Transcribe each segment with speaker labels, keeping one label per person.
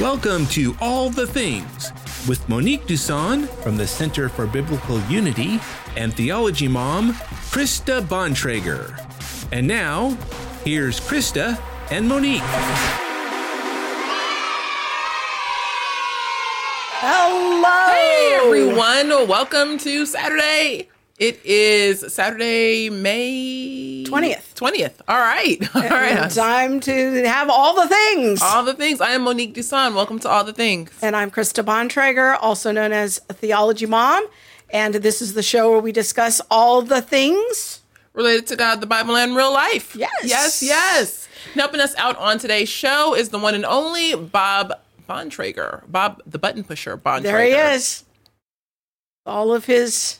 Speaker 1: Welcome to All the Things with Monique Duson from the Center for Biblical Unity and Theology Mom, Krista Bontrager. And now, here's Krista and Monique.
Speaker 2: Hello.
Speaker 3: Hey everyone, welcome to Saturday. It is Saturday, May
Speaker 2: 20th.
Speaker 3: 20th. All right. All right.
Speaker 2: Time to have all the things.
Speaker 3: All the things. I am Monique Duson. Welcome to All the Things.
Speaker 2: and I'm Krista Bontrager, also known as Theology Mom. And this is the show where we discuss all the things.
Speaker 3: Related to God, the Bible, and real life.
Speaker 2: Yes.
Speaker 3: Yes, yes. And helping us out on today's show is the one and only Bob Bontrager. Bob, the button pusher, Bontrager.
Speaker 2: There he is. All of his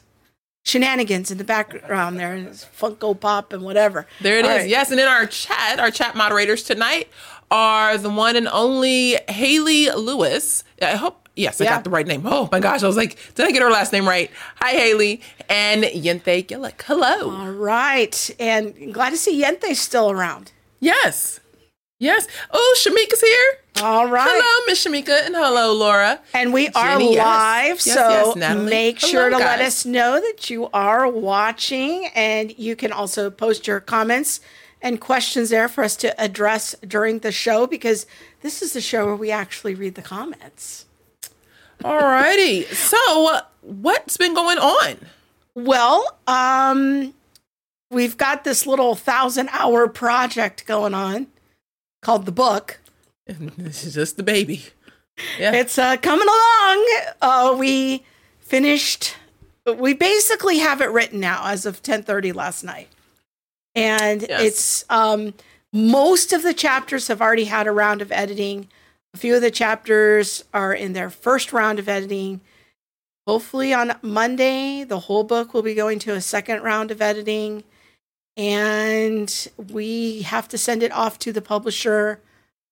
Speaker 2: shenanigans in the background there, and his Funko Pop and whatever.
Speaker 3: There it is.
Speaker 2: All right.
Speaker 3: Yes, and in our chat, our chat moderators tonight are the one and only Haley Lewis. I hope. Yes, I
Speaker 2: Yeah.
Speaker 3: got the right name. Oh my gosh, I was like, did I get her last name right? Hi, Haley and Yente Gillick. Hello.
Speaker 2: All right. And glad to see Yente still around.
Speaker 3: Yes, yes. Oh, Shamika's here.
Speaker 2: All right.
Speaker 3: Hello, Miss Shamika, and hello, Laura.
Speaker 2: And we are
Speaker 3: Jenny, yes.
Speaker 2: live,
Speaker 3: Yes,
Speaker 2: so
Speaker 3: yes, Natalie.
Speaker 2: make
Speaker 3: Hello,
Speaker 2: sure to let us know that you are watching. And you can also post your comments and questions there for us to address during the show because this is the show where we actually read the comments.
Speaker 3: Alrighty. so, what's been going on?
Speaker 2: Well, um, we've got this little thousand hour project going on called the book.
Speaker 3: And This is just the baby. Yeah.
Speaker 2: It's uh, coming along. Uh, we finished. We basically have it written now as of ten thirty last night, and
Speaker 3: Yes.
Speaker 2: it's um, most of the chapters have already had a round of editing. A few of the chapters are in their first round of editing. Hopefully on Monday, the whole book will be going to a second round of editing, and we have to send it off to the publisher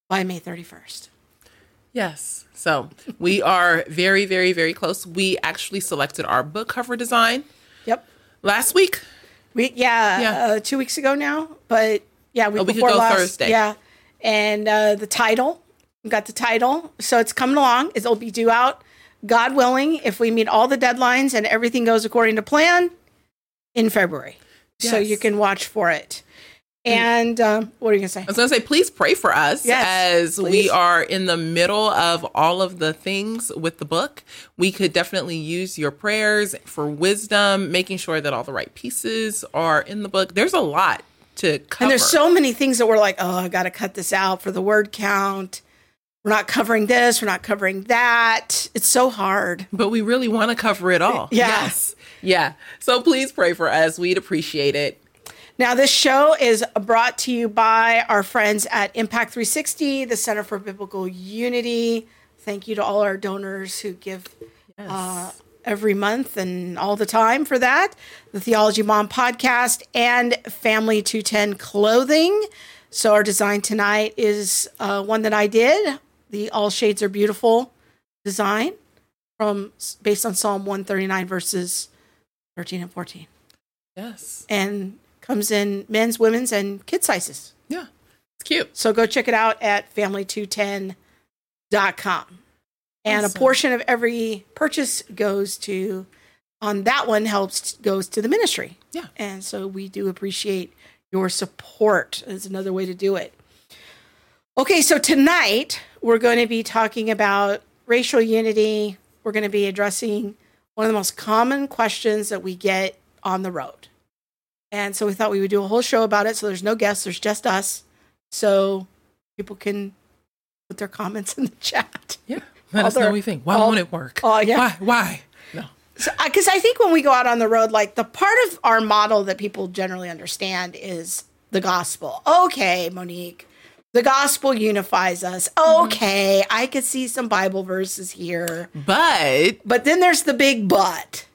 Speaker 2: by May thirty first.
Speaker 3: Yes. So we are very, very, very close. We actually selected our book cover design
Speaker 2: Yep.
Speaker 3: last week.
Speaker 2: We yeah,
Speaker 3: Yeah.
Speaker 2: Uh, two weeks ago now, but yeah,
Speaker 3: we week
Speaker 2: before last.
Speaker 3: Thursday.
Speaker 2: Yeah, and uh, the title, we got the title, so it's coming along. It'll be due out, God willing, if we meet all the deadlines and everything goes according to plan, in February. So you can watch for it. And um, what are you gonna say?
Speaker 3: I was going to say, please pray for us
Speaker 2: Yes,
Speaker 3: as
Speaker 2: please.
Speaker 3: we are in the middle of all of the things with the book. We could definitely use your prayers for wisdom, making sure that all the right pieces are in the book. There's a lot to cover.
Speaker 2: And there's so many things that we're like, oh, I got to cut this out for the word count. We're not covering this. We're not covering that. It's so hard.
Speaker 3: but we really want to cover it all.
Speaker 2: Yeah.
Speaker 3: Yes. Yeah. So please pray for us. We'd appreciate it.
Speaker 2: Now, this show is brought to you by our friends at Impact 360, the Center for Biblical Unity. Thank you to all our donors who give uh, every month and all the time for that. The Theology Mom podcast and Family 210 clothing. So, our design tonight is uh, one that I did the All Shades Are Beautiful design from based on Psalm 139, verses 13 and 14
Speaker 3: Yes.
Speaker 2: and comes in men's, women's, and kid sizes.
Speaker 3: Yeah. It's cute.
Speaker 2: So go check it out at family210.com. And a portion of every purchase goes to, on that one helps, goes to the ministry.
Speaker 3: Yeah.
Speaker 2: And so we do appreciate your support, is another way to do it. Okay, so tonight we're going to be talking about racial unity. We're going to be addressing one of the most common questions that we get on the road. And so we thought we would do a whole show about it. So there's no guests, there's just us. So people can put their comments in the chat.
Speaker 3: Yeah. Let us know
Speaker 2: Other-
Speaker 3: what you think. Why
Speaker 2: all-
Speaker 3: won't it work?
Speaker 2: Oh, yeah.
Speaker 3: Why? Why? No.
Speaker 2: Because uh, I think when we go out on the road, like the part of our model that people generally understand is the gospel. Okay, Monique, the gospel unifies us. Okay, I could see some Bible verses here.
Speaker 3: But
Speaker 2: But then there's the big but.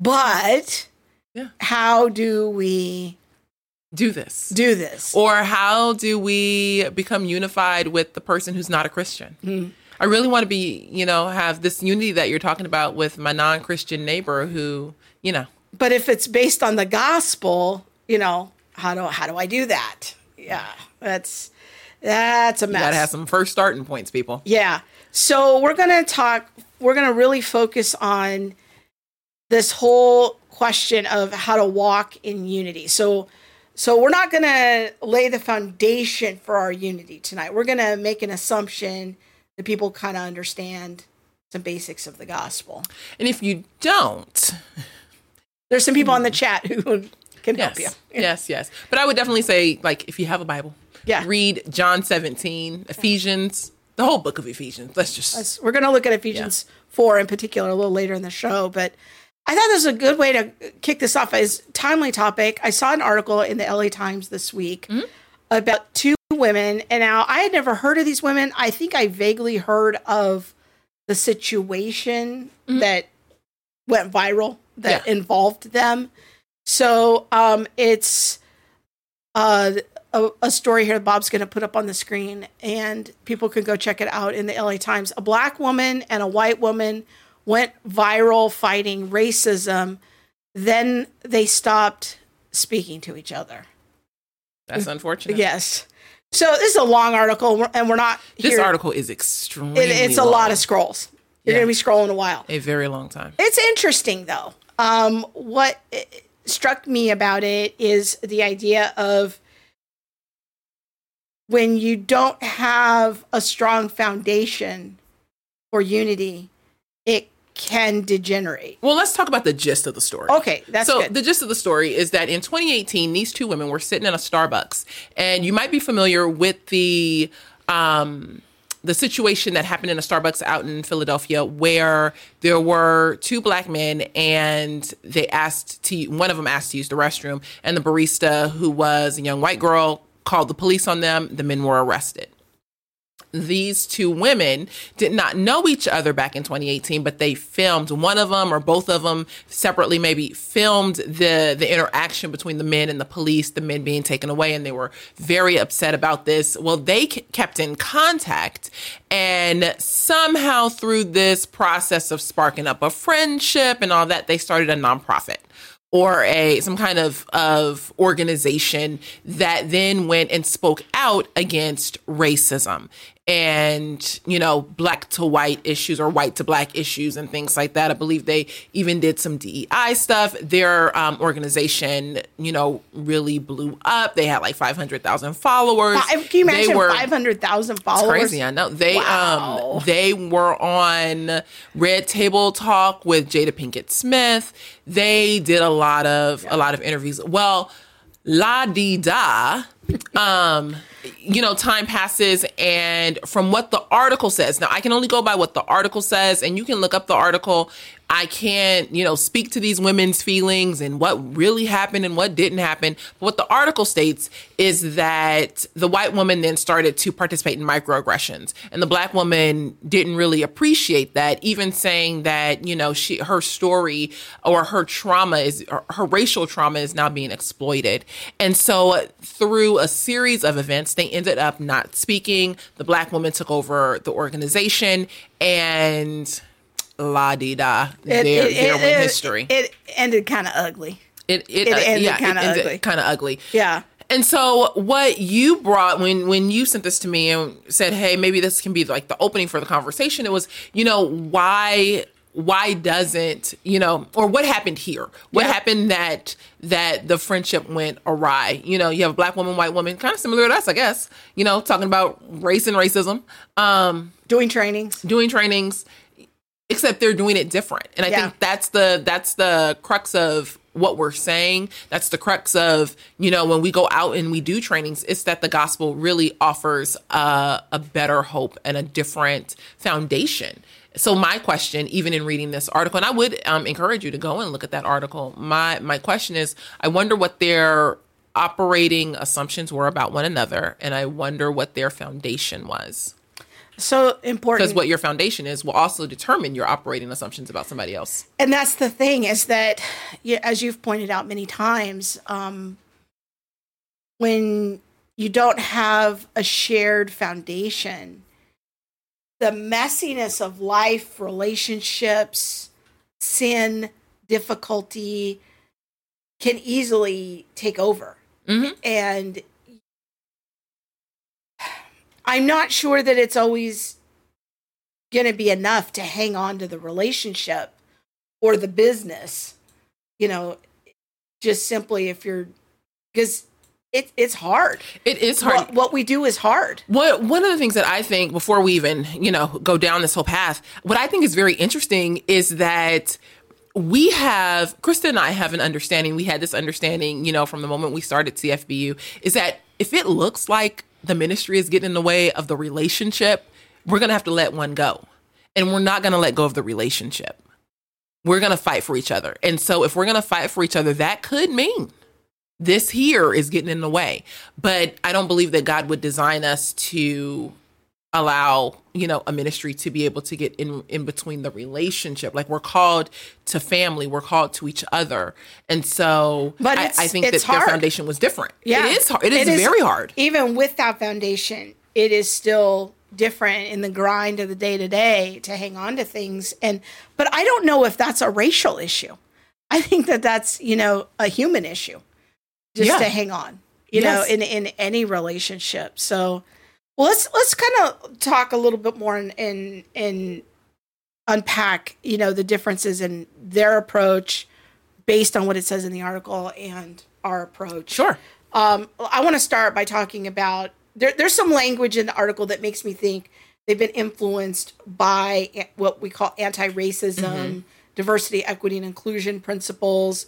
Speaker 2: But
Speaker 3: Yeah.
Speaker 2: how do we
Speaker 3: do this.
Speaker 2: do this?
Speaker 3: Or how do we become unified with the person who's not a Christian?
Speaker 2: Mm-hmm.
Speaker 3: I really want to be, you know, have this unity that you're talking about with my non Christian neighbor who, you know,
Speaker 2: But if it's based on the gospel, you know, how do how do I do that? Yeah, that's That's a mess.
Speaker 3: You gotta have some first starting points, people.
Speaker 2: Yeah. So we're going to talk, we're going to really focus on this whole question of how to walk in unity. So, so we're not going to lay the foundation for our unity tonight. We're going to make an assumption that people kind of understand some basics of the gospel.
Speaker 3: And if you don't,
Speaker 2: there's some people on the hmm. chat who can
Speaker 3: yes,
Speaker 2: help you.
Speaker 3: Yes, yes. But I would definitely say, like, if you have a Bible,
Speaker 2: Yeah.
Speaker 3: read John 17, Ephesians, the whole book of Ephesians. Let's just
Speaker 2: We're going to look at Ephesians 4 in particular a little later in the show, but I thought this was a good way to kick this off as timely topic. I saw an article in the LA Times this week about two women, and now I had never heard of these women. I think I vaguely heard of the situation that went viral that
Speaker 3: Yeah.
Speaker 2: involved them. So um, it's uh, a, a story here Bob's going to put up on the screen, and people can go check it out in the LA Times. A black woman and a white woman went viral fighting racism. Then they stopped speaking to each other.
Speaker 3: that's unfortunate.
Speaker 2: Yes. So this is a long article, and we're not
Speaker 3: This
Speaker 2: here.
Speaker 3: article is extremely
Speaker 2: It, it's a lot of scrolls. You're
Speaker 3: Yeah.
Speaker 2: going to be scrolling a while.
Speaker 3: a very long time.
Speaker 2: It's interesting though. Um, what struck me about it is the idea of when you don't have a strong foundation for unity, it can degenerate.
Speaker 3: Well, let's talk about the gist of the story.
Speaker 2: Okay, that's
Speaker 3: so
Speaker 2: good.
Speaker 3: the gist of the story is that in 2018, these two women were sitting in a Starbucks, and you might be familiar with the um, the situation that happened in a Starbucks out in Philadelphia, where there were two black men, and they asked to one of them asked to use the restroom, and the barista, who was a young white girl, called the police on them. The men were arrested these two women did not know each other back in 2018 but they filmed one of them or both of them separately maybe filmed the the interaction between the men and the police the men being taken away and they were very upset about this well they kept in contact and somehow through this process of sparking up a friendship and all that they started a nonprofit or a some kind of of organization that then went and spoke out against racism and you know black to white issues or white to black issues and things like that i believe they even did some dei stuff their um, organization you know really blew up they had like 500000 followers
Speaker 2: Five, can you imagine 500,000 followers?
Speaker 3: crazy. I know they
Speaker 2: Wow.
Speaker 3: um they were on Red Table Talk with Jada Pinkett Smith. They did a lot of a lot of interviews. Well, la di da. Um, you know, time passes, and from what the article says, now I can only go by what the article says, and you can look up the article. I can't, you know, speak to these women's feelings and what really happened and what didn't happen. But what the article states is that the white woman then started to participate in microaggressions, and the black woman didn't really appreciate that, even saying that, you know, she her story or her trauma is her racial trauma is now being exploited. And so through a series of events, they ended up not speaking. The black woman took over the organization and la di da. There,
Speaker 2: It-
Speaker 3: there went history.
Speaker 2: It ended kind of ugly.
Speaker 3: It it,
Speaker 2: it
Speaker 3: uh,
Speaker 2: ended
Speaker 3: yeah,
Speaker 2: kinda ugly.
Speaker 3: kind of ugly.
Speaker 2: Yeah.
Speaker 3: And so what you brought when when you sent this to me and said, "Hey, maybe this can be like the opening for the conversation." It was, you know, why why doesn't, you know, or what happened here? What
Speaker 2: Yeah.
Speaker 3: happened that that the friendship went awry? You know, you have a black woman, white woman, kind of similar to us, I guess. You know, talking about race and racism. Um
Speaker 2: Doing trainings.
Speaker 3: doing trainings except they're doing it different and i
Speaker 2: Yeah.
Speaker 3: think that's the that's the crux of what we're saying that's the crux of you know when we go out and we do trainings it's that the gospel really offers a, a better hope and a different foundation so my question even in reading this article and i would um, encourage you to go and look at that article my my question is i wonder what their operating assumptions were about one another and i wonder what their foundation was
Speaker 2: So important.
Speaker 3: because what your foundation is will also determine your operating assumptions about somebody else.
Speaker 2: and that's the thing is that as you've pointed out many times um, when you don't have a shared foundation the messiness of life relationships sin difficulty can easily take over
Speaker 3: Mhm.
Speaker 2: and I'm not sure that it's always going to be enough to hang on to the relationship or the business. You know, just simply if you're because it, it's hard.
Speaker 3: It is hard.
Speaker 2: What, what we do is hard.
Speaker 3: What one of the things that I think before we even you know go down this whole path, what I think is very interesting is that we have Krista and I have an understanding. We had this understanding, you know, from the moment we started CFBU, is that if it looks like the ministry is getting in the way of the relationship, we're gonna have to let one go, and we're not gonna let go of the relationship. We're gonna fight for each other, and so if we're gonna fight for each other, that could mean this here is getting in the way. But I don't believe that God would design us to allow you know a ministry to be able to get in in between the relationship like we're called to family we're called to each other and so
Speaker 2: But
Speaker 3: I, I think that
Speaker 2: it's
Speaker 3: their foundation was different
Speaker 2: Yeah.
Speaker 3: it is hard it is, very hard
Speaker 2: Even with that foundation, it is still different in the grind of the day to day to hang on to things. And, but I don't know if that's a racial issue. I think that that's, you know, a human issue just
Speaker 3: Yeah.
Speaker 2: to hang on, you
Speaker 3: Yes.
Speaker 2: know, in, in any relationship. So, well, let's, let's kind of talk a little bit more and, and, and unpack, you know, the differences in their approach based on what it says in the article and our approach.
Speaker 3: sure
Speaker 2: Um, I want to start by talking about there, there's some language in the article that makes me think they've been influenced by what we call anti-racism, diversity, equity, and inclusion principles.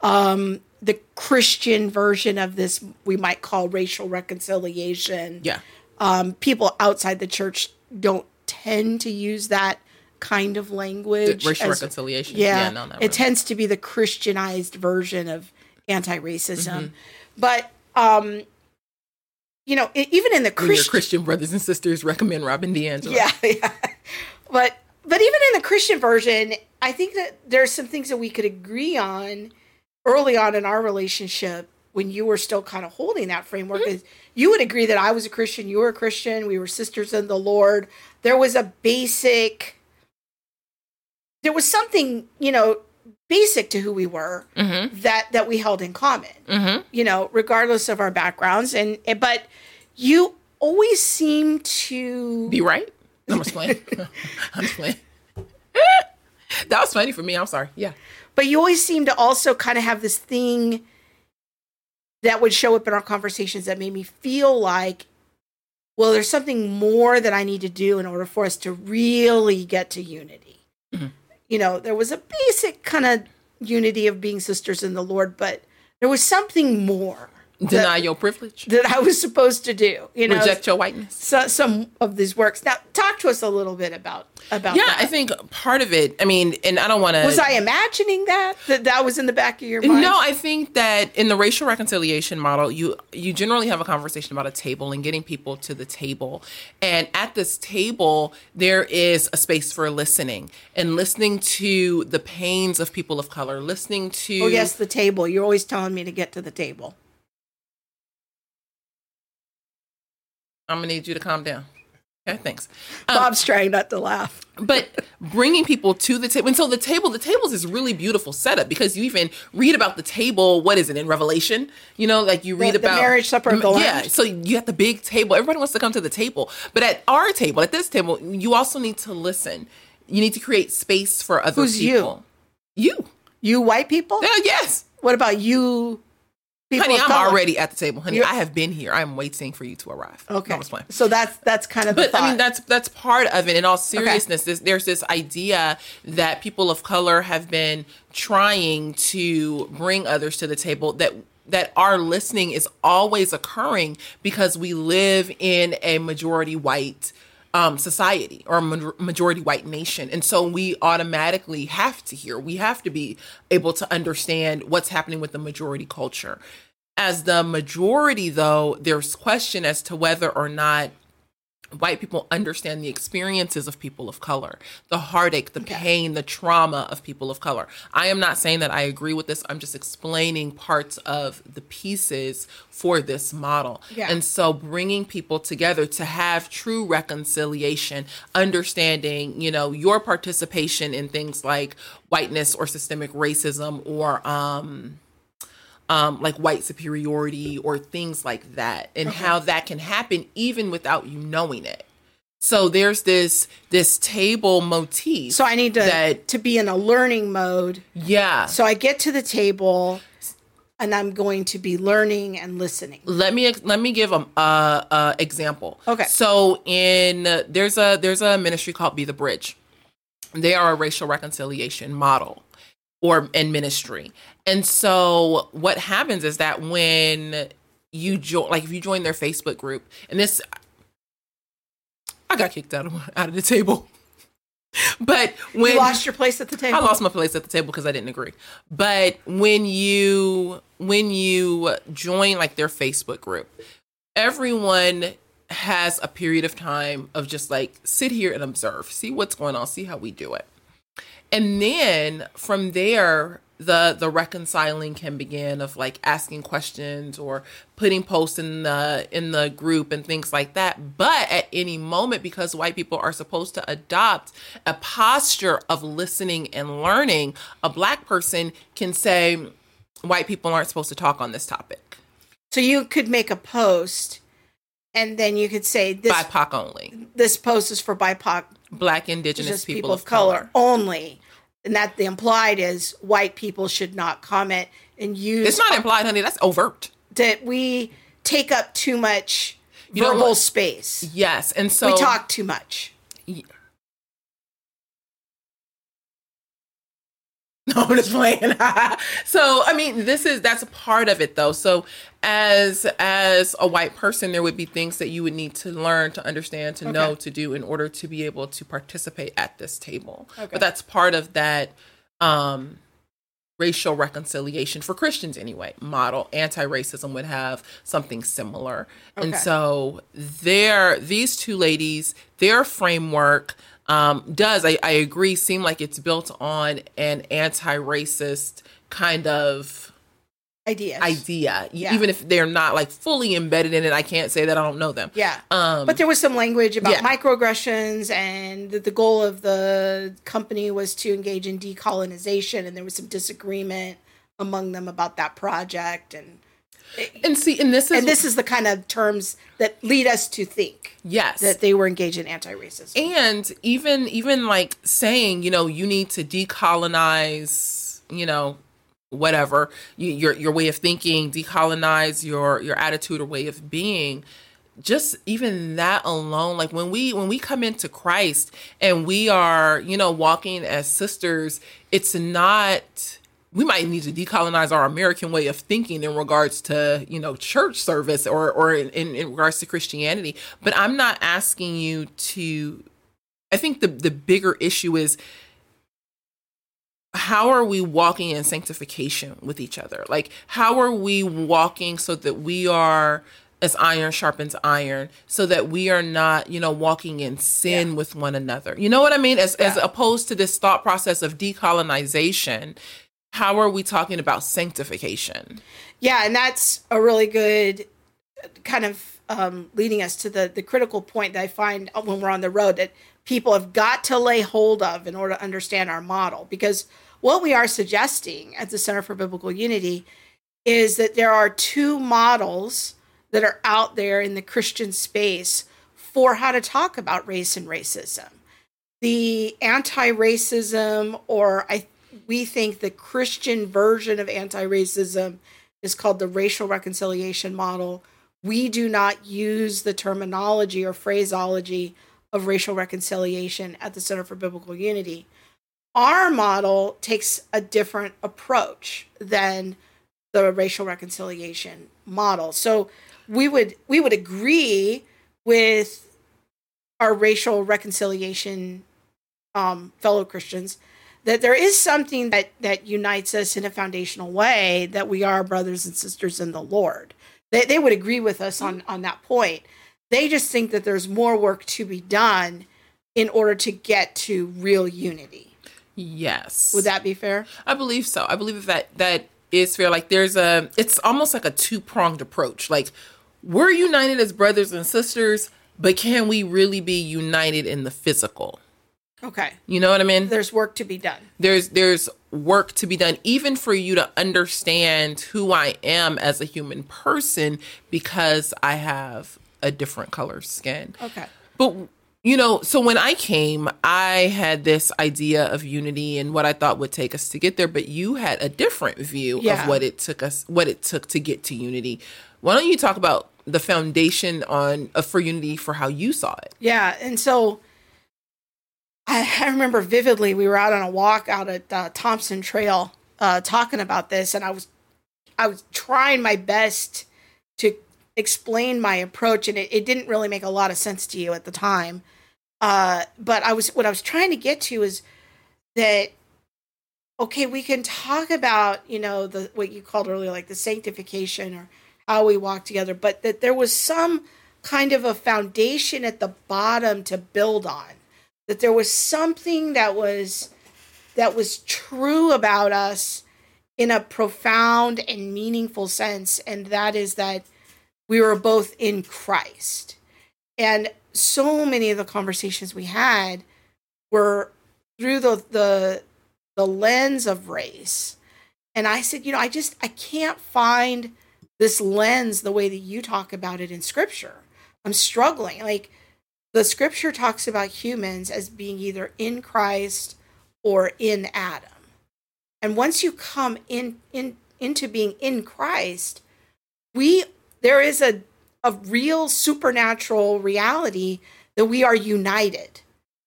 Speaker 2: Um, the Christian version of this we might call racial reconciliation.
Speaker 3: yeah
Speaker 2: Um, people outside the church don't tend to use that kind of language.
Speaker 3: racial
Speaker 2: as-
Speaker 3: reconciliation
Speaker 2: yeah,
Speaker 3: no not
Speaker 2: it
Speaker 3: really.
Speaker 2: tends to be the Christianized version of anti-racism.
Speaker 3: Mm-hmm.
Speaker 2: But um, you know, even in the Christian,
Speaker 3: christian brothers and sisters recommend robin DiAngelo
Speaker 2: yeah, yeah, but but even in the Christian version, I think that there's some things that we could agree on early on in our relationship when you were still kind of holding that framework.
Speaker 3: Mm-hmm.
Speaker 2: Is you would agree that I was a Christian, you were a Christian, we were sisters in the Lord. There was a basic, there was something you know basic to who we were
Speaker 3: Mm-hmm.
Speaker 2: that that we held in common you know regardless of our backgrounds and and- but you always seem to
Speaker 3: be right i'm just playing i'm just playing that was funny for me i'm sorry yeah
Speaker 2: but you always seem to also kind of have this thing that would show up in our conversations that made me feel like well there's something more that i need to do in order for us to really get to unity. Mm-hmm. You know there was a basic kind of unity of being sisters in the lord but there was something more
Speaker 3: deny your privilege
Speaker 2: that i was supposed to do you know
Speaker 3: reject your whiteness
Speaker 2: so, some of these works now talk to us a little bit about about
Speaker 3: yeah
Speaker 2: that.
Speaker 3: i think part of it i mean and i don't want to
Speaker 2: was i imagining that that that was in the back of your mind
Speaker 3: No, I think that in the racial reconciliation model, you you generally have a conversation about a table and getting people to the table. And at this table, there is a space for listening and listening to the pains of people of color, listening to
Speaker 2: Oh yes, the table. You're always telling me to get to the table.
Speaker 3: I'm gonna need you to calm down. Okay, thanks. Um,
Speaker 2: Bob's trying not to laugh.
Speaker 3: but bringing people to the table and so the table the tables is really beautiful setup because you even read about the table what is it in revelation you know like you read
Speaker 2: the
Speaker 3: about the
Speaker 2: marriage supper of the Lamb.
Speaker 3: yeah so you got the big table everybody wants to come to the table but at our table at this table you also need to listen you need to create space for other
Speaker 2: Who's you?
Speaker 3: people you
Speaker 2: You white people?
Speaker 3: yeah, yes
Speaker 2: What about you? People
Speaker 3: honey i'm
Speaker 2: color?
Speaker 3: already at the table honey
Speaker 2: You're-
Speaker 3: i have been here i'm waiting for you to arrive
Speaker 2: okay.
Speaker 3: No.
Speaker 2: So that's that's kind of the
Speaker 3: but. I mean that's that's part of it. In all seriousness, this, there's this idea that people of color have been trying to bring others to the table that that our listening is always occurring because we live in a majority white um, society or majority white nation. And so we automatically have to hear, we have to be able to understand what's happening with the majority culture. As the majority, though, there's question as to whether or not white people understand the experiences of people of color, the heartache, the pain, the trauma of people of color. I am not saying that I agree with this. I'm just explaining parts of the pieces for this model.
Speaker 2: Yeah.
Speaker 3: And so bringing people together to have true reconciliation, understanding, you know, your participation in things like whiteness or systemic racism or um um, like white superiority or things like that, and okay. how that can happen even without you knowing it. So there's this this table motif.
Speaker 2: So I need to that, to be in a learning mode.
Speaker 3: Yeah.
Speaker 2: So I get to the table and I'm going to be learning and listening.
Speaker 3: Let me let me give a, a, a example.
Speaker 2: Okay.
Speaker 3: So in there's a there's a ministry called Be the Bridge. They are a racial reconciliation model or in ministry. And so what happens is that when you join like if you join their Facebook group and this I got kicked out of out of the table. But when
Speaker 2: you lost your place at the table,
Speaker 3: I lost my place at the table because I didn't agree. But when you when you join like their Facebook group, everyone has a period of time of just like sit here and observe, see what's going on, see how we do it. And then from there, the the reconciling can begin of like asking questions or putting posts in the in the group and things like that but at any moment because white people are supposed to adopt a posture of listening and learning a black person can say white people aren't supposed to talk on this topic
Speaker 2: so you could make a post and then you could say
Speaker 3: this BIPOC only.
Speaker 2: This post is for BIPOC,
Speaker 3: Black Indigenous people, people, of,
Speaker 2: color. color only and that the implied is white people should not comment and use.
Speaker 3: It's not implied, honey. That's overt.
Speaker 2: That we take up too much you verbal space.
Speaker 3: Yes, and so
Speaker 2: we talk too much.
Speaker 3: No, I'm just playing. so, I mean, this is that's a part of it, though. So, as as a white person, there would be things that you would need to learn, to understand, to okay. know, to do in order to be able to participate at this table. Okay. But that's part of that um, racial reconciliation for Christians, anyway. Model anti-racism would have something similar, okay. and so there, these two ladies, their framework um, does, I, I agree, seem like it's built on an anti racist kind of
Speaker 2: idea
Speaker 3: idea yeah. even if they're not like fully embedded in it i can't say that i don't know them
Speaker 2: yeah um, but there was some language about yeah. microaggressions and the goal of the company was to engage in decolonization and there was some disagreement among them about that project and
Speaker 3: and see, and this is
Speaker 2: and this is the kind of terms that lead us to think,
Speaker 3: yes,
Speaker 2: that they were engaged in anti-racism.
Speaker 3: And even even like saying, you know, you need to decolonize, you know, whatever you, your your way of thinking, decolonize your your attitude or way of being. Just even that alone, like when we when we come into Christ and we are, you know, walking as sisters, it's not we might need to decolonize our American way of thinking in regards to, you know, church service or or in, in, regards to Christianity. But I'm not asking you to I think the the bigger issue is how are we walking in sanctification with each other? Like how are we walking so that we are as iron sharpens iron so that we are not you know walking in sin yeah. with one another you know what i mean as yeah. as opposed to this thought process of decolonization how are we talking about sanctification?
Speaker 2: Yeah, and that's a really good kind of um, leading us to the the critical point that I find when we're on the road that people have got to lay hold of in order to understand our model. Because what we are suggesting at the Center for Biblical Unity is that there are two models that are out there in the Christian space for how to talk about race and racism. The anti racism, or I we think the Christian version of anti racism is called the racial reconciliation model. We do not use the terminology or phraseology of racial reconciliation at the Center for Biblical Unity. Our model takes a different approach than the racial reconciliation model. So we would we would agree with our racial reconciliation um, fellow Christians that there is something that that unites us in a foundational way that we are brothers and sisters in the Lord. They they would agree with us on on that point. They just think that there's more work to be done in order to get to real unity.
Speaker 3: Yes.
Speaker 2: Would that be fair?
Speaker 3: I believe so. I believe that that is fair. Like there's a it's almost like a two-pronged approach. Like we're united as brothers and sisters, but can we really be united in the physical?
Speaker 2: Okay.
Speaker 3: You know what I mean?
Speaker 2: There's work to be done.
Speaker 3: There's there's work to be done even for you to understand who I am as a human person because I have a different color skin.
Speaker 2: Okay.
Speaker 3: But you know, so when I came, I had this idea of unity and what I thought would take us to get there, but you had a different view
Speaker 2: Yeah.
Speaker 3: of what it took us what it took to get to unity. Why don't you talk about the foundation on uh, for unity for how you saw it?
Speaker 2: Yeah, and so I, I remember vividly we were out on a walk out at uh, Thompson Trail uh, talking about this, and I was I was trying my best to explain my approach, and it, it didn't really make a lot of sense to you at the time. Uh, but I was what I was trying to get to is that okay, we can talk about you know the what you called earlier like the sanctification or how we walk together, but that there was some kind of a foundation at the bottom to build on. That there was something that was that was true about us in a profound and meaningful sense, and that is that we were both in Christ. And so many of the conversations we had were through the the the lens of race. And I said, you know, I just I can't find this lens the way that you talk about it in scripture. I'm struggling. Like the scripture talks about humans as being either in Christ or in Adam. And once you come in in into being in Christ, we there is a a real supernatural reality that we are united,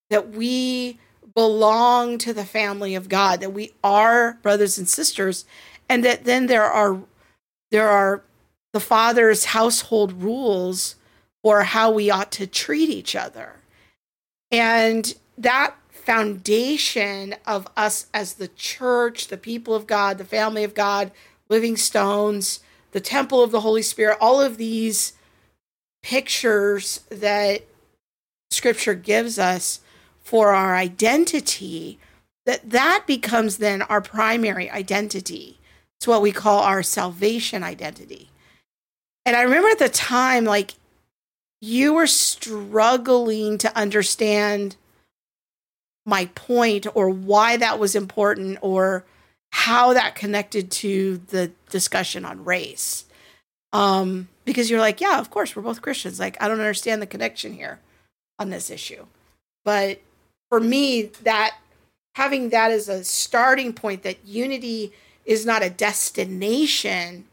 Speaker 2: that we belong to the family of God, that we are brothers and sisters, and that then there are there are the father's household rules for how we ought to treat each other. And that foundation of us as the church, the people of God, the family of God, living stones, the temple of the Holy Spirit, all of these pictures that scripture gives us for our identity that that becomes then our primary identity it's what we call our salvation identity and i remember at the time like you were struggling to understand my point or why that was important or how that connected to the discussion on race. Um because you're like yeah of course we're both christians. Like i don't understand the connection here on this issue. But for me that having that as a starting point that unity is not a destination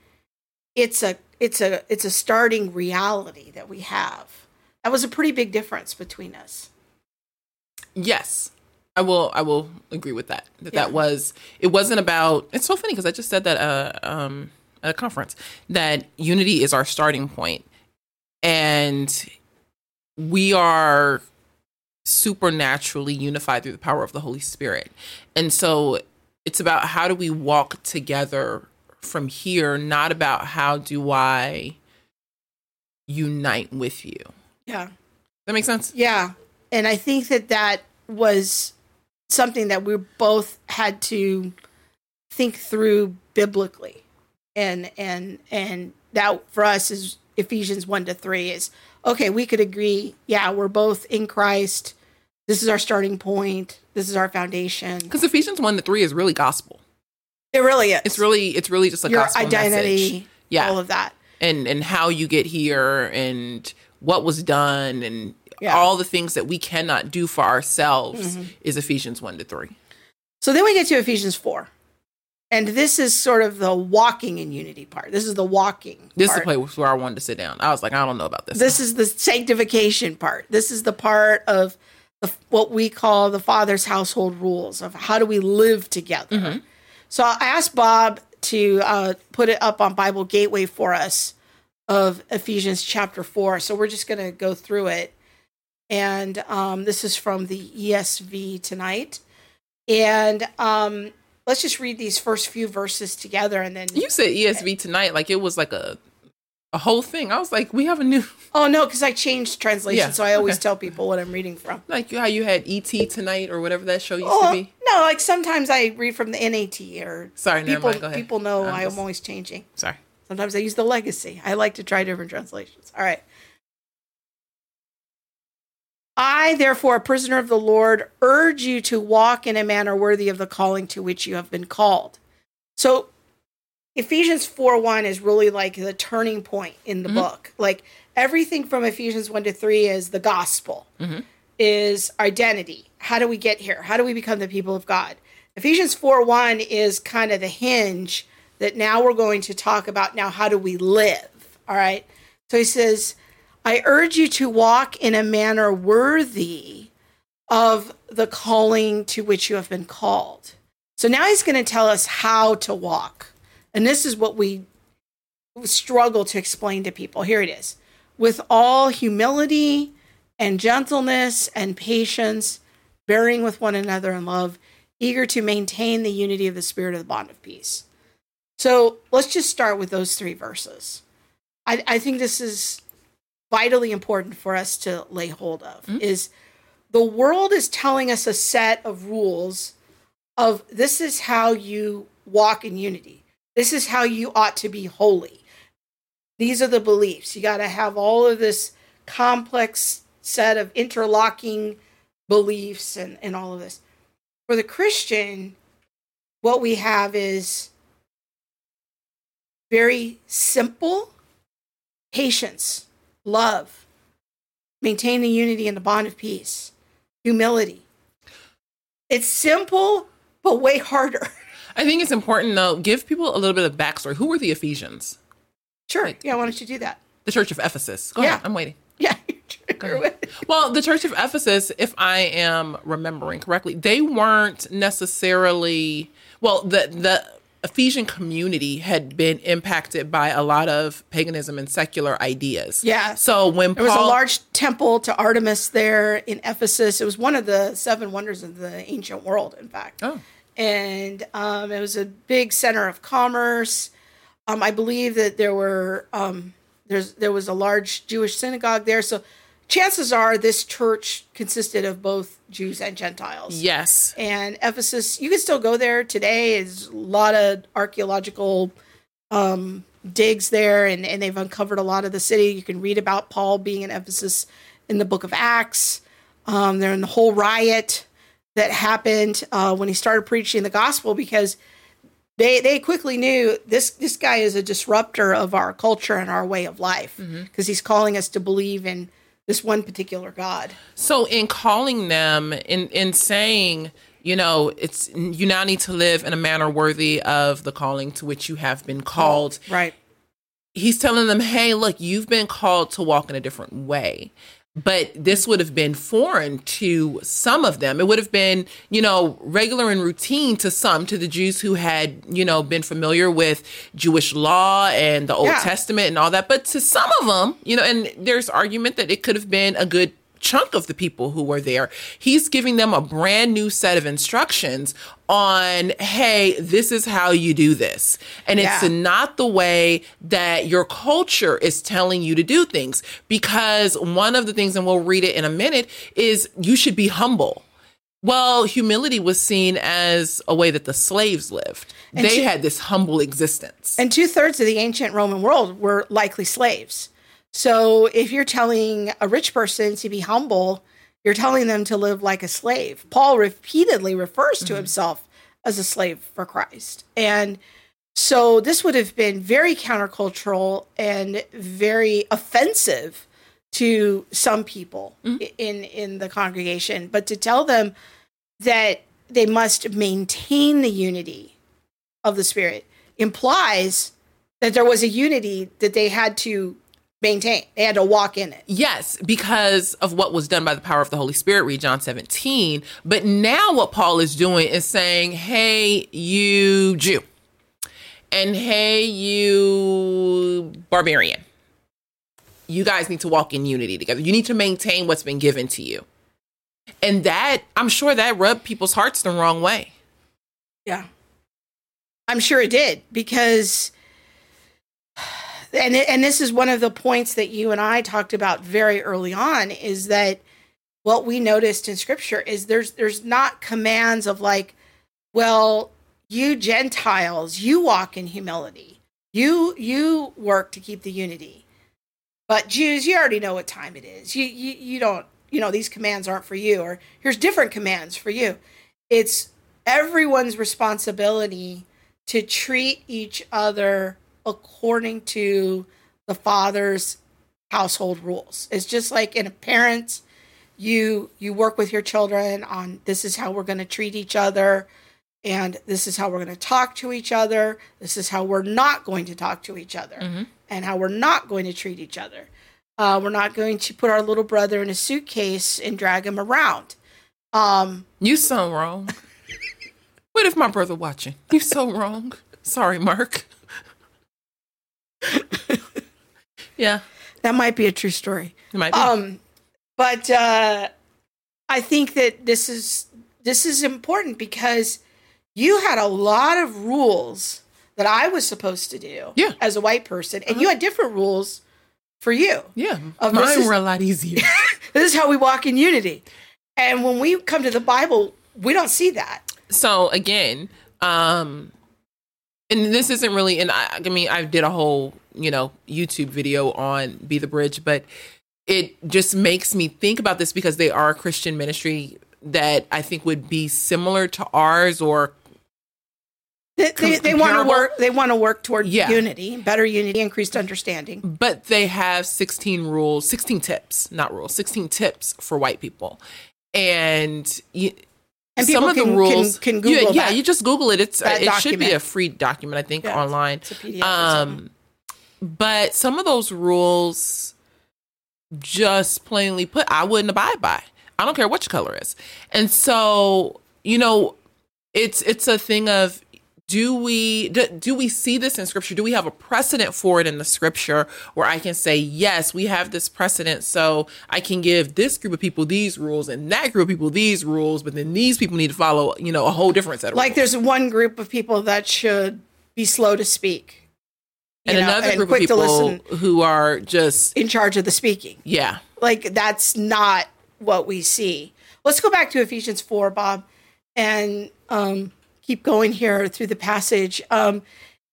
Speaker 2: it's a it's a it's a starting reality that we have that was a pretty big difference between us
Speaker 3: Yes. I will I will agree with that. That
Speaker 2: Yeah.
Speaker 3: that was it wasn't about it's so funny because I just said that uh um at a conference that unity is our starting point and we are supernaturally unified through the power of the Holy Spirit. And so it's about how do we walk together from here, not about how do I unite with you.
Speaker 2: yeah
Speaker 3: That makes sense?
Speaker 2: Yeah. And I think that that was something that we both had to think through biblically. And and and that for us is Ephesians 1 to 3 is okay, we could agree, yeah, we're both in Christ. This is our starting point. This is our foundation.
Speaker 3: Because Ephesians 1 to 3 is really gospel.
Speaker 2: It really is.
Speaker 3: It's really it's really just a
Speaker 2: your
Speaker 3: gospel
Speaker 2: identity,
Speaker 3: message. Yeah.
Speaker 2: all of that.
Speaker 3: and and how you get here and what was done and
Speaker 2: Yeah. Mm-hmm.
Speaker 3: all the things that we cannot do for ourselves is Ephesians 1 to 3.
Speaker 2: So then we get to Ephesians 4. And this is sort of the walking in unity part. This is the walking.
Speaker 3: This
Speaker 2: part.
Speaker 3: is the place where I wanted to sit down. I was like, I don't know about this.
Speaker 2: this is the sanctification part. This is the part of the, what we call the Father's household rules of how do we live together. So I asked Bob to uh, put it up on Bible Gateway for us of Ephesians chapter four. So we're just going to go through it, and um, this is from the ESV tonight. And um, let's just read these first few verses together, and then
Speaker 3: you said ESV tonight like it was like a a whole thing. I was like, we have a new
Speaker 2: oh no, because I changed translation,
Speaker 3: Yeah,
Speaker 2: so I always
Speaker 3: okay.
Speaker 2: tell people what I'm reading from.
Speaker 3: like how you had ET tonight or whatever that show used
Speaker 2: Oh,
Speaker 3: to be.
Speaker 2: no, like sometimes I read from the NAT or
Speaker 3: Sorry, never
Speaker 2: people.
Speaker 3: mind. Go ahead.
Speaker 2: People know
Speaker 3: I'm
Speaker 2: I'm always changing.
Speaker 3: Sorry.
Speaker 2: Sometimes I use the legacy. I like to try different translations. All right. I, therefore, a prisoner of the Lord, urge you to walk in a manner worthy of the calling to which you have been called. So, Ephesians 4 1 is really like the turning point in the mm-hmm. book. Like everything from Ephesians 1 to 3 is the gospel, mm-hmm. is identity. How do we get here? How do we become the people of God? Ephesians 4 1 is kind of the hinge that now we're going to talk about now how do we live? All right. So he says, I urge you to walk in a manner worthy of the calling to which you have been called. So now he's going to tell us how to walk. And this is what we struggle to explain to people. Here it is with all humility and gentleness and patience, bearing with one another in love, eager to maintain the unity of the Spirit of the bond of peace. So let's just start with those three verses. I, I think this is vitally important for us to lay hold of mm-hmm. is the world is telling us a set of rules of this is how you walk in unity. This is how you ought to be holy. These are the beliefs. You got to have all of this complex set of interlocking beliefs and, and all of this. For the Christian, what we have is very simple patience, love, maintain the unity and the bond of peace, humility. It's simple, but way harder.
Speaker 3: I think it's important though. Give people a little bit of backstory. Who were the Ephesians?
Speaker 2: Sure. Like, yeah, why don't you do that?
Speaker 3: The Church of Ephesus. Go yeah. ahead. I'm waiting.
Speaker 2: Yeah.
Speaker 3: well, the Church of Ephesus, if I am remembering correctly, they weren't necessarily well. The the Ephesian community had been impacted by a lot of paganism and secular ideas.
Speaker 2: Yeah.
Speaker 3: So when
Speaker 2: there Paul, was a large temple to Artemis there in Ephesus, it was one of the seven wonders of the ancient world, in fact.
Speaker 3: Oh.
Speaker 2: And um, it was a big center of commerce. Um, I believe that there were um, there's there was a large Jewish synagogue there. So chances are this church consisted of both Jews and Gentiles.
Speaker 3: Yes.
Speaker 2: And Ephesus, you can still go there today. Is a lot of archaeological um, digs there, and, and they've uncovered a lot of the city. You can read about Paul being in Ephesus in the book of Acts. Um, they're in the whole riot that happened uh, when he started preaching the gospel because they they quickly knew this this guy is a disruptor of our culture and our way of life because mm-hmm. he's calling us to believe in this one particular God.
Speaker 3: So in calling them in in saying, you know, it's you now need to live in a manner worthy of the calling to which you have been called.
Speaker 2: Right.
Speaker 3: He's telling them, "Hey, look, you've been called to walk in a different way." But this would have been foreign to some of them. It would have been, you know, regular and routine to some, to the Jews who had, you know, been familiar with Jewish law and the Old yeah. Testament and all that. But to some of them, you know, and there's argument that it could have been a good chunk of the people who were there. He's giving them a brand new set of instructions on, hey, this is how you do this. And yeah. it's not the way that your culture is telling you to do things. Because one of the things, and we'll read it in a minute, is you should be humble. Well, humility was seen as a way that the slaves lived. And they two, had this humble existence.
Speaker 2: And two thirds of the ancient Roman world were likely slaves. So if you're telling a rich person to be humble, you're telling them to live like a slave. Paul repeatedly refers to mm-hmm. himself as a slave for Christ. And so this would have been very countercultural and very offensive to some people mm-hmm. in in the congregation, but to tell them that they must maintain the unity of the spirit implies that there was a unity that they had to maintain. They had to walk in it.
Speaker 3: Yes, because of what was done by the power of the Holy Spirit, read John 17. But now what Paul is doing is saying, hey, you Jew, and hey, you barbarian. You guys need to walk in unity together. You need to maintain what's been given to you. And that, I'm sure that rubbed people's hearts the wrong way.
Speaker 2: Yeah. I'm sure it did because and and this is one of the points that you and I talked about very early on is that what we noticed in scripture is there's there's not commands of like well you gentiles you walk in humility. You you work to keep the unity. But jews you already know what time it is. You you, you don't you know, these commands aren't for you, or here's different commands for you. It's everyone's responsibility to treat each other according to the father's household rules. It's just like in a parent, you you work with your children on this is how we're going to treat each other and this is how we're going to talk to each other. This is how we're not going to talk to each other
Speaker 3: Mm-hmm.
Speaker 2: and how we're not going to treat each other. Uh, we're not going to put our little brother in a suitcase and drag him around. Um,
Speaker 3: You so wrong. what if my brother watching? You so wrong. Sorry, Mark. yeah,
Speaker 2: that might be a true story.
Speaker 3: it might be.
Speaker 2: Um, but uh, I think that this is this is important because you had a lot of rules that I was supposed to do
Speaker 3: Yeah.
Speaker 2: as a white person, and you had different rules for you.
Speaker 3: yeah,
Speaker 2: of
Speaker 3: mine were a lot easier.
Speaker 2: This is how we walk in unity. And when we come to the Bible, we don't see that.
Speaker 3: so again um and this isn't really and I, I mean i did a whole you know youtube video on be the bridge but it just makes me think about this because they are a christian ministry that i think would be similar to ours or
Speaker 2: They, they, they want to work. They want to work toward
Speaker 3: Yeah.
Speaker 2: unity, better unity, increased understanding.
Speaker 3: but they have 16 rules 16 tips not rules 16 tips for white people and you,
Speaker 2: And
Speaker 3: some of the
Speaker 2: can- can-
Speaker 3: rules
Speaker 2: can
Speaker 3: yeah,
Speaker 2: Google
Speaker 3: yeah you just google it. It's
Speaker 2: that
Speaker 3: it should be a free document i think
Speaker 2: Yeah,
Speaker 3: online.
Speaker 2: It's a PDF.
Speaker 3: um but some of those rules just plainly put i wouldn't abide by. I don't care what your color is. And so you know it's it's a thing of do we do, do we see this in scripture do we have a precedent for it in the scripture where i can say yes we have this precedent so i can give this group of people these rules and that group of people these rules but then these people need to follow you know a whole different set of rules.
Speaker 2: like
Speaker 3: rules.
Speaker 2: there's one group of people that should be slow to speak,
Speaker 3: and
Speaker 2: know,
Speaker 3: another
Speaker 2: and
Speaker 3: group of people who are just
Speaker 2: in charge of the speaking.
Speaker 3: yeah
Speaker 2: Like that's not what we see. Let's go back to Ephesians four, Bob, and um, keep going here through the passage. Um,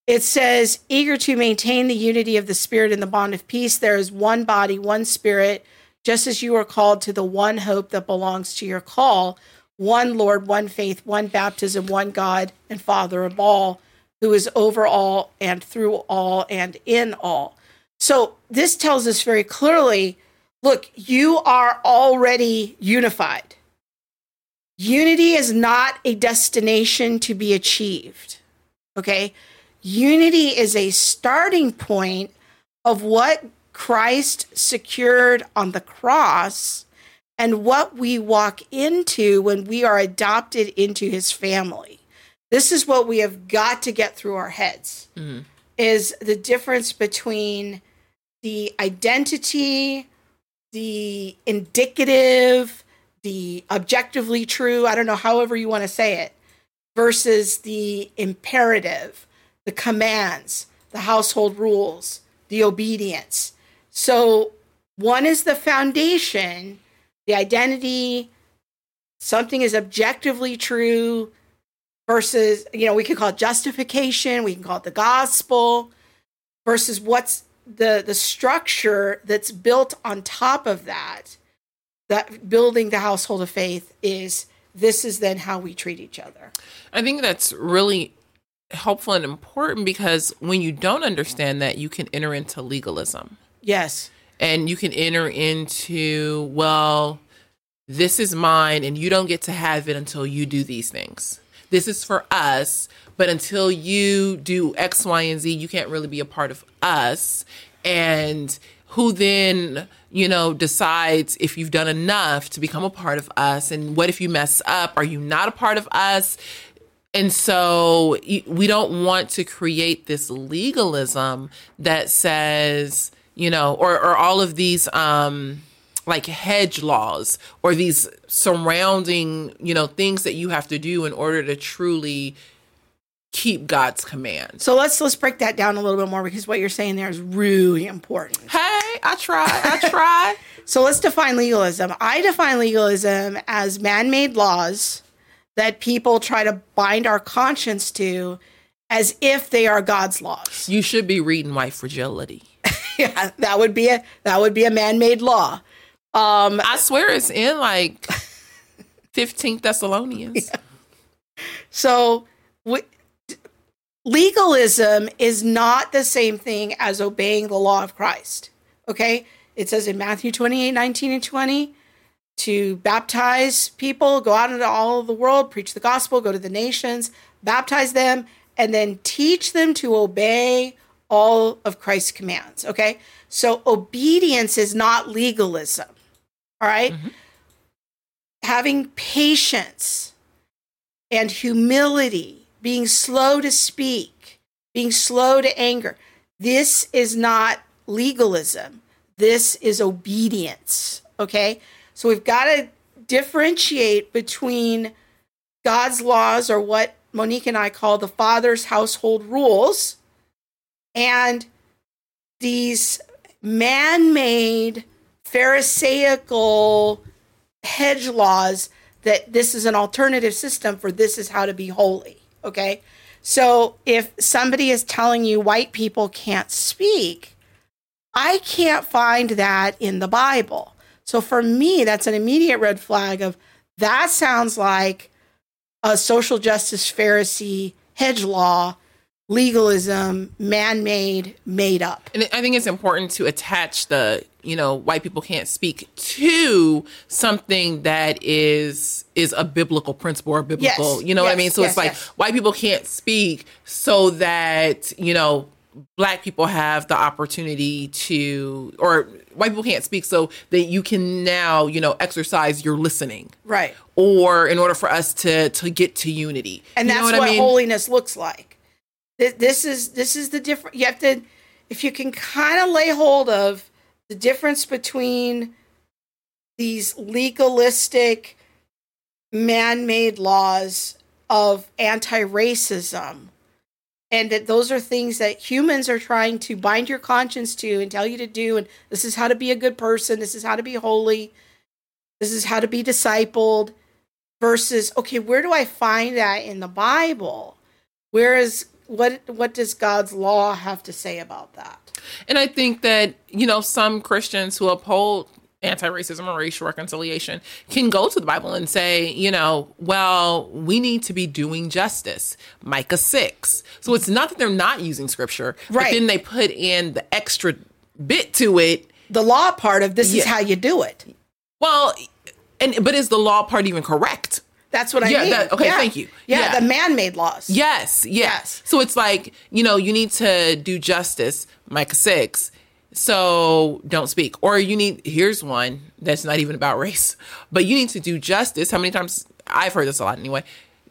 Speaker 2: it says, "Eager to maintain the unity of the spirit in the bond of peace, there is one body, one spirit, just as you are called to the one hope that belongs to your call." One Lord, one faith, one baptism, one God and Father of all, who is over all and through all and in all. So this tells us very clearly look, you are already unified. Unity is not a destination to be achieved. Okay? Unity is a starting point of what Christ secured on the cross and what we walk into when we are adopted into his family. This is what we have got to get through our heads mm-hmm. is the difference between the identity, the indicative, the objectively true, I don't know, however you want to say it, versus the imperative, the commands, the household rules, the obedience. So one is the foundation, the identity, something is objectively true versus, you know, we could call it justification, we can call it the gospel versus what's the the structure that's built on top of that that building the household of faith is this is then how we treat each other
Speaker 3: I think that's really helpful and important because when you don't understand that, you can enter into legalism
Speaker 2: yes
Speaker 3: and you can enter into, well, this is mine and you don't get to have it until you do these things. This is for us, but until you do X, Y, and Z, you can't really be a part of us. And who then, you know, decides if you've done enough to become a part of us? And what if you mess up? Are you not a part of us? And so we don't want to create this legalism that says, you know, or, or all of these um, like hedge laws or these surrounding, you know, things that you have to do in order to truly keep God's command.
Speaker 2: so let's let's break that down a little bit more because what you're saying there is really important
Speaker 3: Hey, I try, I try.
Speaker 2: so let's define legalism i define legalism as man-made laws that people try to bind our conscience to as if they are god's laws
Speaker 3: you should be reading White Fragility.
Speaker 2: yeah, that would be a that would be a man-made law. Um,
Speaker 3: I swear it's in like 15 Thessalonians.
Speaker 2: So, w- legalism is not the same thing as obeying the law of Christ. Okay? It says in Matthew 28 19 and 20 to baptize people, go out into all of the world, preach the gospel, go to the nations, baptize them, and then teach them to obey all of Christ's commands. Okay? So, obedience is not legalism. All right? Mm-hmm. Having patience and humility, being slow to speak, being slow to anger. This is not legalism. This is obedience. Okay? So we've got to differentiate between God's laws, or what Monique and I call the Father's household rules, and these man made Pharisaical hedge laws that this is an alternative system for this is how to be holy. Okay. So if somebody is telling you white people can't speak, I can't find that in the Bible. So for me, that's an immediate red flag of that sounds like a social justice Pharisee hedge law, legalism, man made, made up.
Speaker 3: And I think it's important to attach the, you know, white people can't speak to something that is is a biblical principle or biblical,
Speaker 2: Yes,
Speaker 3: you know what I mean? So
Speaker 2: yes,
Speaker 3: it's like
Speaker 2: yes.
Speaker 3: white people can't speak so that, you know, black people have the opportunity to or white people can't speak so that you can now, you know, exercise your listening.
Speaker 2: Right.
Speaker 3: Or in order for us to to get to unity.
Speaker 2: and
Speaker 3: You
Speaker 2: that's
Speaker 3: know
Speaker 2: what,
Speaker 3: I mean?
Speaker 2: holiness looks like. Th- This is this is the different. You have to, if you can kind of lay hold of the difference between these legalistic, man-made laws of anti-racism, and that those are things that humans are trying to bind your conscience to and tell you to do, and this is how to be a good person. This is how to be holy. This is how to be discipled versus okay where do i find that in the bible where is what what does god's law have to say about that
Speaker 3: And I think that, you know, some Christians who uphold anti racism and racial reconciliation can go to the Bible and say, you know, well, we need to be doing justice. Micah 6. So it's not that they're not using scripture, but
Speaker 2: Right.
Speaker 3: then they put in the extra bit to it.
Speaker 2: the law part of this is how you do it
Speaker 3: Well, and but is the law part even correct?
Speaker 2: That's what i
Speaker 3: Yeah,
Speaker 2: mean
Speaker 3: that- okay, thank you.
Speaker 2: yeah,
Speaker 3: Yeah.
Speaker 2: the man-made laws
Speaker 3: Yes, yes.
Speaker 2: Yes.
Speaker 3: So it's like, you know, you need to do justice, Micah 6. So don't speak. Or you need, here's one that's not even about race, but you need to do justice. How many times, I've heard this a lot anyway.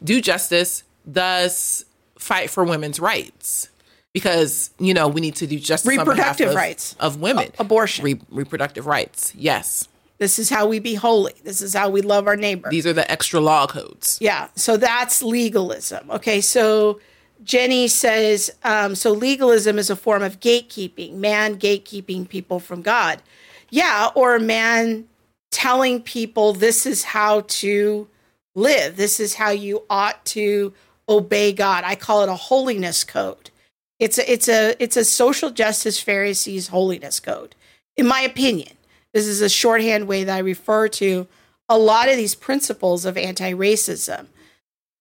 Speaker 3: Do justice, thus fight for women's rights. Because, you know, we need to do justice
Speaker 2: Reproductive
Speaker 3: of-
Speaker 2: rights.
Speaker 3: of women.
Speaker 2: A- abortion.
Speaker 3: Re- reproductive rights. Yes.
Speaker 2: This is how we be holy this is how we love our neighbor
Speaker 3: These are the extra law codes.
Speaker 2: Yeah, so that's legalism. Okay, so Jenny says um, so legalism is a form of gatekeeping, man gatekeeping people from God. Yeah, or man telling people this is how to live, this is how you ought to obey God. I call it a holiness code. It's a it's a it's a social justice Pharisees holiness code, in my opinion. This is a shorthand way that I refer to a lot of these principles of anti-racism.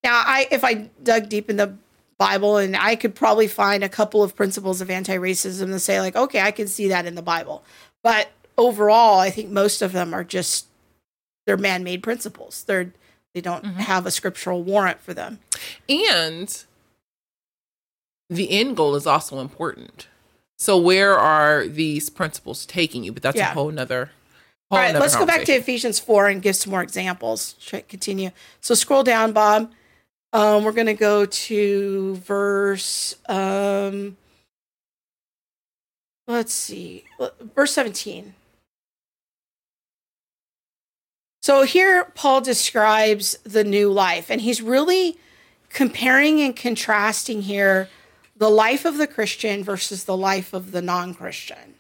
Speaker 2: Now, I if I dug deep in the Bible and I could probably find a couple of principles of anti-racism to say like, okay, I can see that in the Bible. But overall, I think most of them are just they're man-made principles. They're they don't mm-hmm. have a scriptural warrant for them.
Speaker 3: And the end goal is also important. So where are these principles taking you? But that's
Speaker 2: Yeah.
Speaker 3: a whole nother.
Speaker 2: All
Speaker 3: Whole
Speaker 2: right,
Speaker 3: nother
Speaker 2: let's go back to. Ephesians 4 and give some more examples. Continue. So scroll down, Bob. Um, we're going to go to verse, um, let's see, verse 17. So here, Paul describes the new life, and he's really comparing and contrasting here the life of the Christian versus the life of the non Christian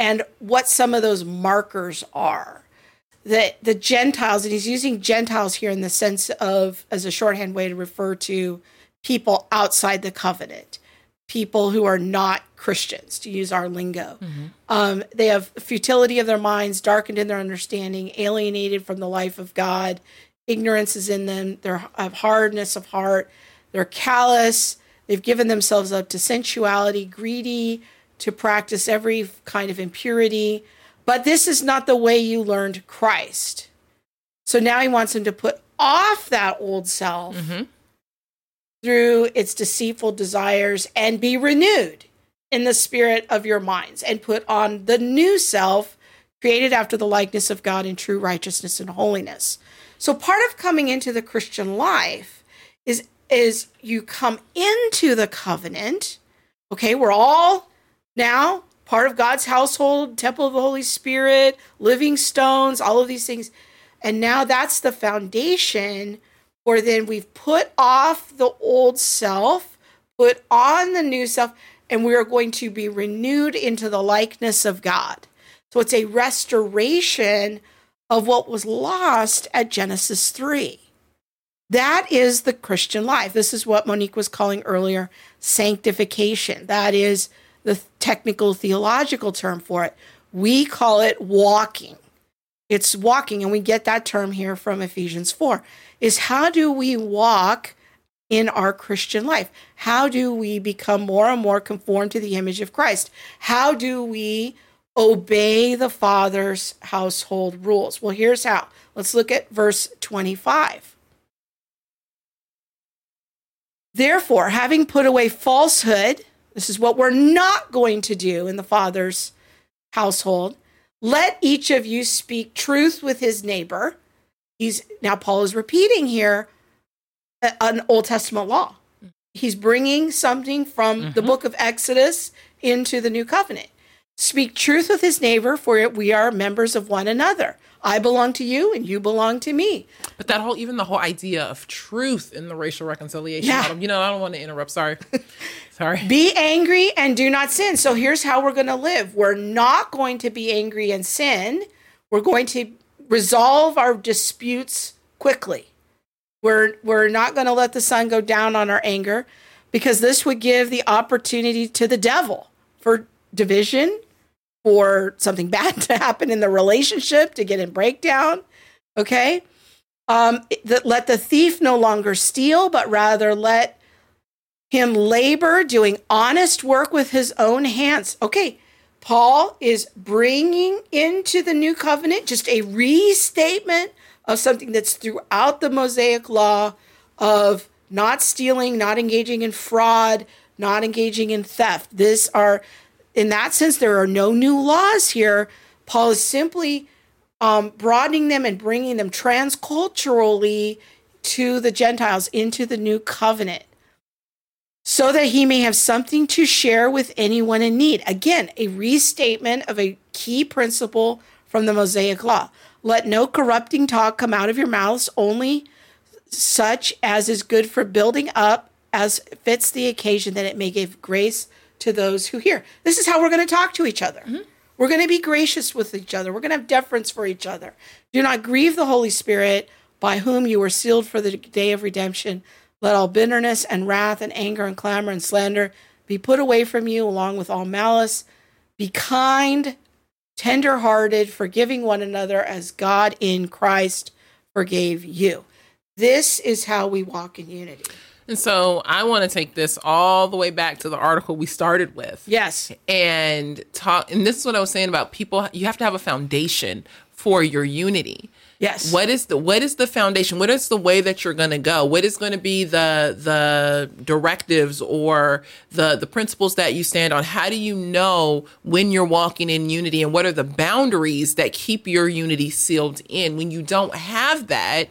Speaker 2: and what some of those markers are. That the Gentiles, and he's using Gentiles here in the sense of as a shorthand way to refer to people outside the covenant, people who are not Christians, to use our lingo. Um, they have futility of their minds, darkened in their understanding, alienated from the life of God. Ignorance is in them. They have hardness of heart. They're callous. They've given themselves up to sensuality, greedy to practice every kind of impurity. But this is not the way you learned Christ. So now he wants them to put off that old self mm-hmm. through its deceitful desires and be renewed in the spirit of your minds and put on the new self created after the likeness of God in true righteousness and holiness. So part of coming into the Christian life is is you come into the covenant. Okay, we're all now part of God's household, temple of the Holy Spirit, living stones, all of these things. And now that's the foundation where then we've put off the old self, put on the new self, and we are going to be renewed into the likeness of God. So it's a restoration of what was lost at Genesis 3. That is the Christian life. This is what Monique was calling earlier sanctification. That is the technical theological term for it. We call it walking. It's walking, and we get that term here from Ephesians 4 is how do we walk in our Christian life? How do we become more and more conformed to the image of Christ? How do we obey the Father's household rules? Well, here's how. Let's look at verse 25. Therefore, having put away falsehood, this is what we're not going to do in the Father's household. Let each of you speak truth with his neighbor. He's now Paul is repeating here an Old Testament law. He's bringing something from the mm-hmm. book of Exodus into the new covenant. Speak truth with his neighbor, for we are members of one another. I belong to you, and you belong to me.
Speaker 3: But that whole, even the whole idea of truth in the racial reconciliation
Speaker 2: Yeah.
Speaker 3: model, you know, I don't want to interrupt. Sorry. Sorry.
Speaker 2: Be angry and do not sin. So here's how we're going to live. We're not going to be angry and sin. We're going to resolve our disputes quickly. We're we're not going to let the sun go down on our anger because this would give the opportunity to the devil for division, for something bad to happen in the relationship, to get in breakdown. Okay? Um, that let the thief no longer steal, but rather let him labor doing honest work with his own hands. Okay, Paul is bringing into the new covenant just a restatement of something that's throughout the Mosaic law of not stealing, not engaging in fraud, not engaging in theft. This are, in that sense, there are no new laws here. Paul is simply um, broadening them and bringing them transculturally to the Gentiles into the new covenant so that he may have something to share with anyone in need. Again, a restatement of a key principle from the Mosaic Law. Let no corrupting talk come out of your mouths, only such as is good for building up as fits the occasion, that it may give grace to those who hear. This is how we're going to talk to each other. Mm-hmm. We're going to be gracious with each other. We're going to have deference for each other. Do not grieve the Holy Spirit, by whom you were sealed for the day of redemption. Let all bitterness and wrath and anger and clamor and slander be put away from you, along with all malice. Be kind, tender-hearted, forgiving one another as God in Christ forgave you. This is how we walk in unity.
Speaker 3: And so I want to take this all the way back to the article we started with.
Speaker 2: Yes.
Speaker 3: and talk and this is what i was saying about people you have to have a foundation for your unity
Speaker 2: Yes.
Speaker 3: what is the what is the foundation what is the way that you're going to go what is going to be the the directives or the the principles that you stand on how do you know when you're walking in unity and what are the boundaries that keep your unity sealed in when you don't have that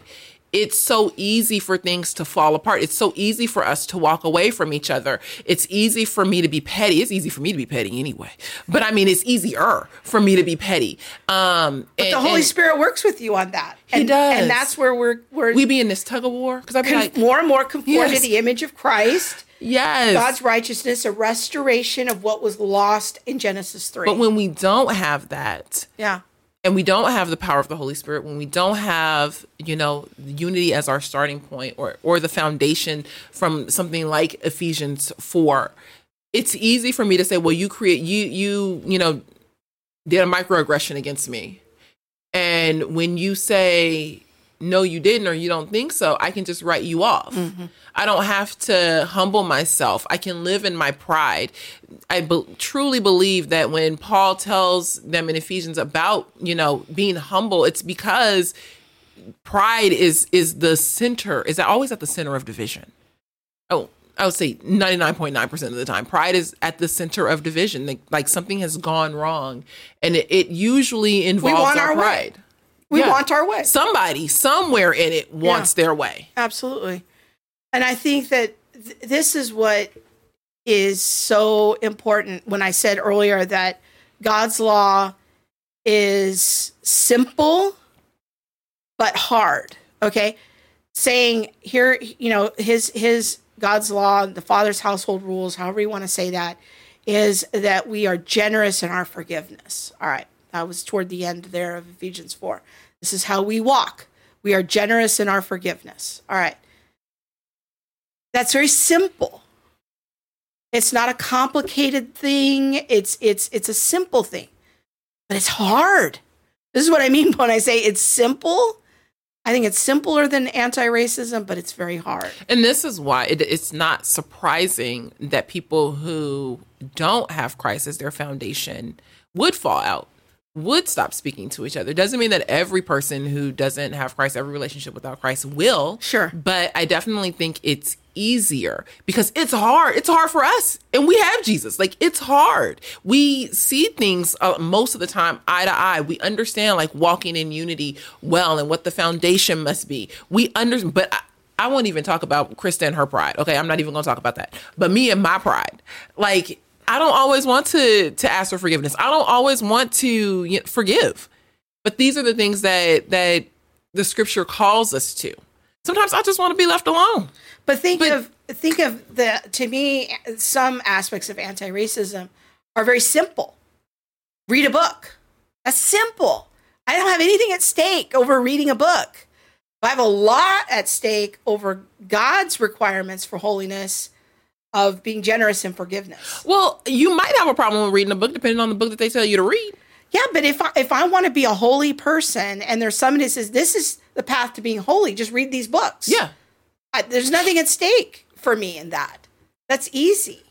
Speaker 3: it's so easy for things to fall apart. It's so easy for us to walk away from each other. It's easy for me to be petty. It's easy for me to be petty anyway. But I mean, it's easier for me to be petty. Um,
Speaker 2: the Holy Spirit works with you on that.
Speaker 3: He
Speaker 2: and,
Speaker 3: does.
Speaker 2: And that's where we're we're
Speaker 3: we be in this tug of war because be like,
Speaker 2: more and more conformed
Speaker 3: Yes.
Speaker 2: to the image of Christ,
Speaker 3: yes.
Speaker 2: God's righteousness, a restoration of what was lost in Genesis 3.
Speaker 3: but when we don't have that,
Speaker 2: yeah.
Speaker 3: And we don't have the power of the Holy Spirit, when we don't have, you know, unity as our starting point or or the foundation from something like Ephesians 4, it's easy for me to say, well, you create you you you know did a microaggression against me, and when you say no, you didn't, or you don't think so, I can just write you off. Mm-hmm. I don't have to humble myself. I can live in my pride. I be- truly believe that when Paul tells them in Ephesians about, you know, being humble, it's because pride is is the center, is always at the center of division. Oh, I would say 99.9% of the time, pride is at the center of division. Like, like something has gone wrong. And it, it usually involves our, our, pride.
Speaker 2: Way. We yeah. want our way.
Speaker 3: Somebody somewhere in it wants yeah. their way.
Speaker 2: Absolutely. And I think that th- this is what is so important when I said earlier that God's law is simple but hard. Okay? Saying here, you know, his his God's law, the Father's household rules, however you want to say that, is that we are generous in our forgiveness. All right. That was toward the end there of Ephesians 4. This is how we walk. We are generous in our forgiveness. All right. That's very simple. It's not a complicated thing. It's it's it's a simple thing. But it's hard. This is what I mean when I say it's simple. I think it's simpler than anti-racism, but it's very hard.
Speaker 3: And this is why it, it's not surprising that people who don't have Christ as their foundation would fall out would stop speaking to each other. Doesn't mean that every person who doesn't have Christ, every relationship without Christ will.
Speaker 2: Sure.
Speaker 3: But I definitely think it's easier because it's hard. It's hard for us. And we have Jesus. Like it's hard. We see things uh, most of the time eye to eye. We understand like walking in unity well and what the foundation must be. We understand, but I, I won't even talk about Krista and her pride. Okay. I'm not even going to talk about that. But me and my pride. Like, I don't always want to to ask for forgiveness. I don't always want to forgive. But these are the things that that the scripture calls us to. Sometimes I just want to be left alone.
Speaker 2: But think but, of think of the to me some aspects of anti-racism are very simple. Read a book. That's simple. I don't have anything at stake over reading a book. I have a lot at stake over God's requirements for holiness of being generous and forgiveness.
Speaker 3: Well, you might have a problem with reading a book depending on the book that they tell you to read.
Speaker 2: Yeah, but if I, if I want to be a holy person and there's somebody that says this is the path to being holy, just read these books.
Speaker 3: Yeah.
Speaker 2: I, there's nothing at stake for me in that. That's easy.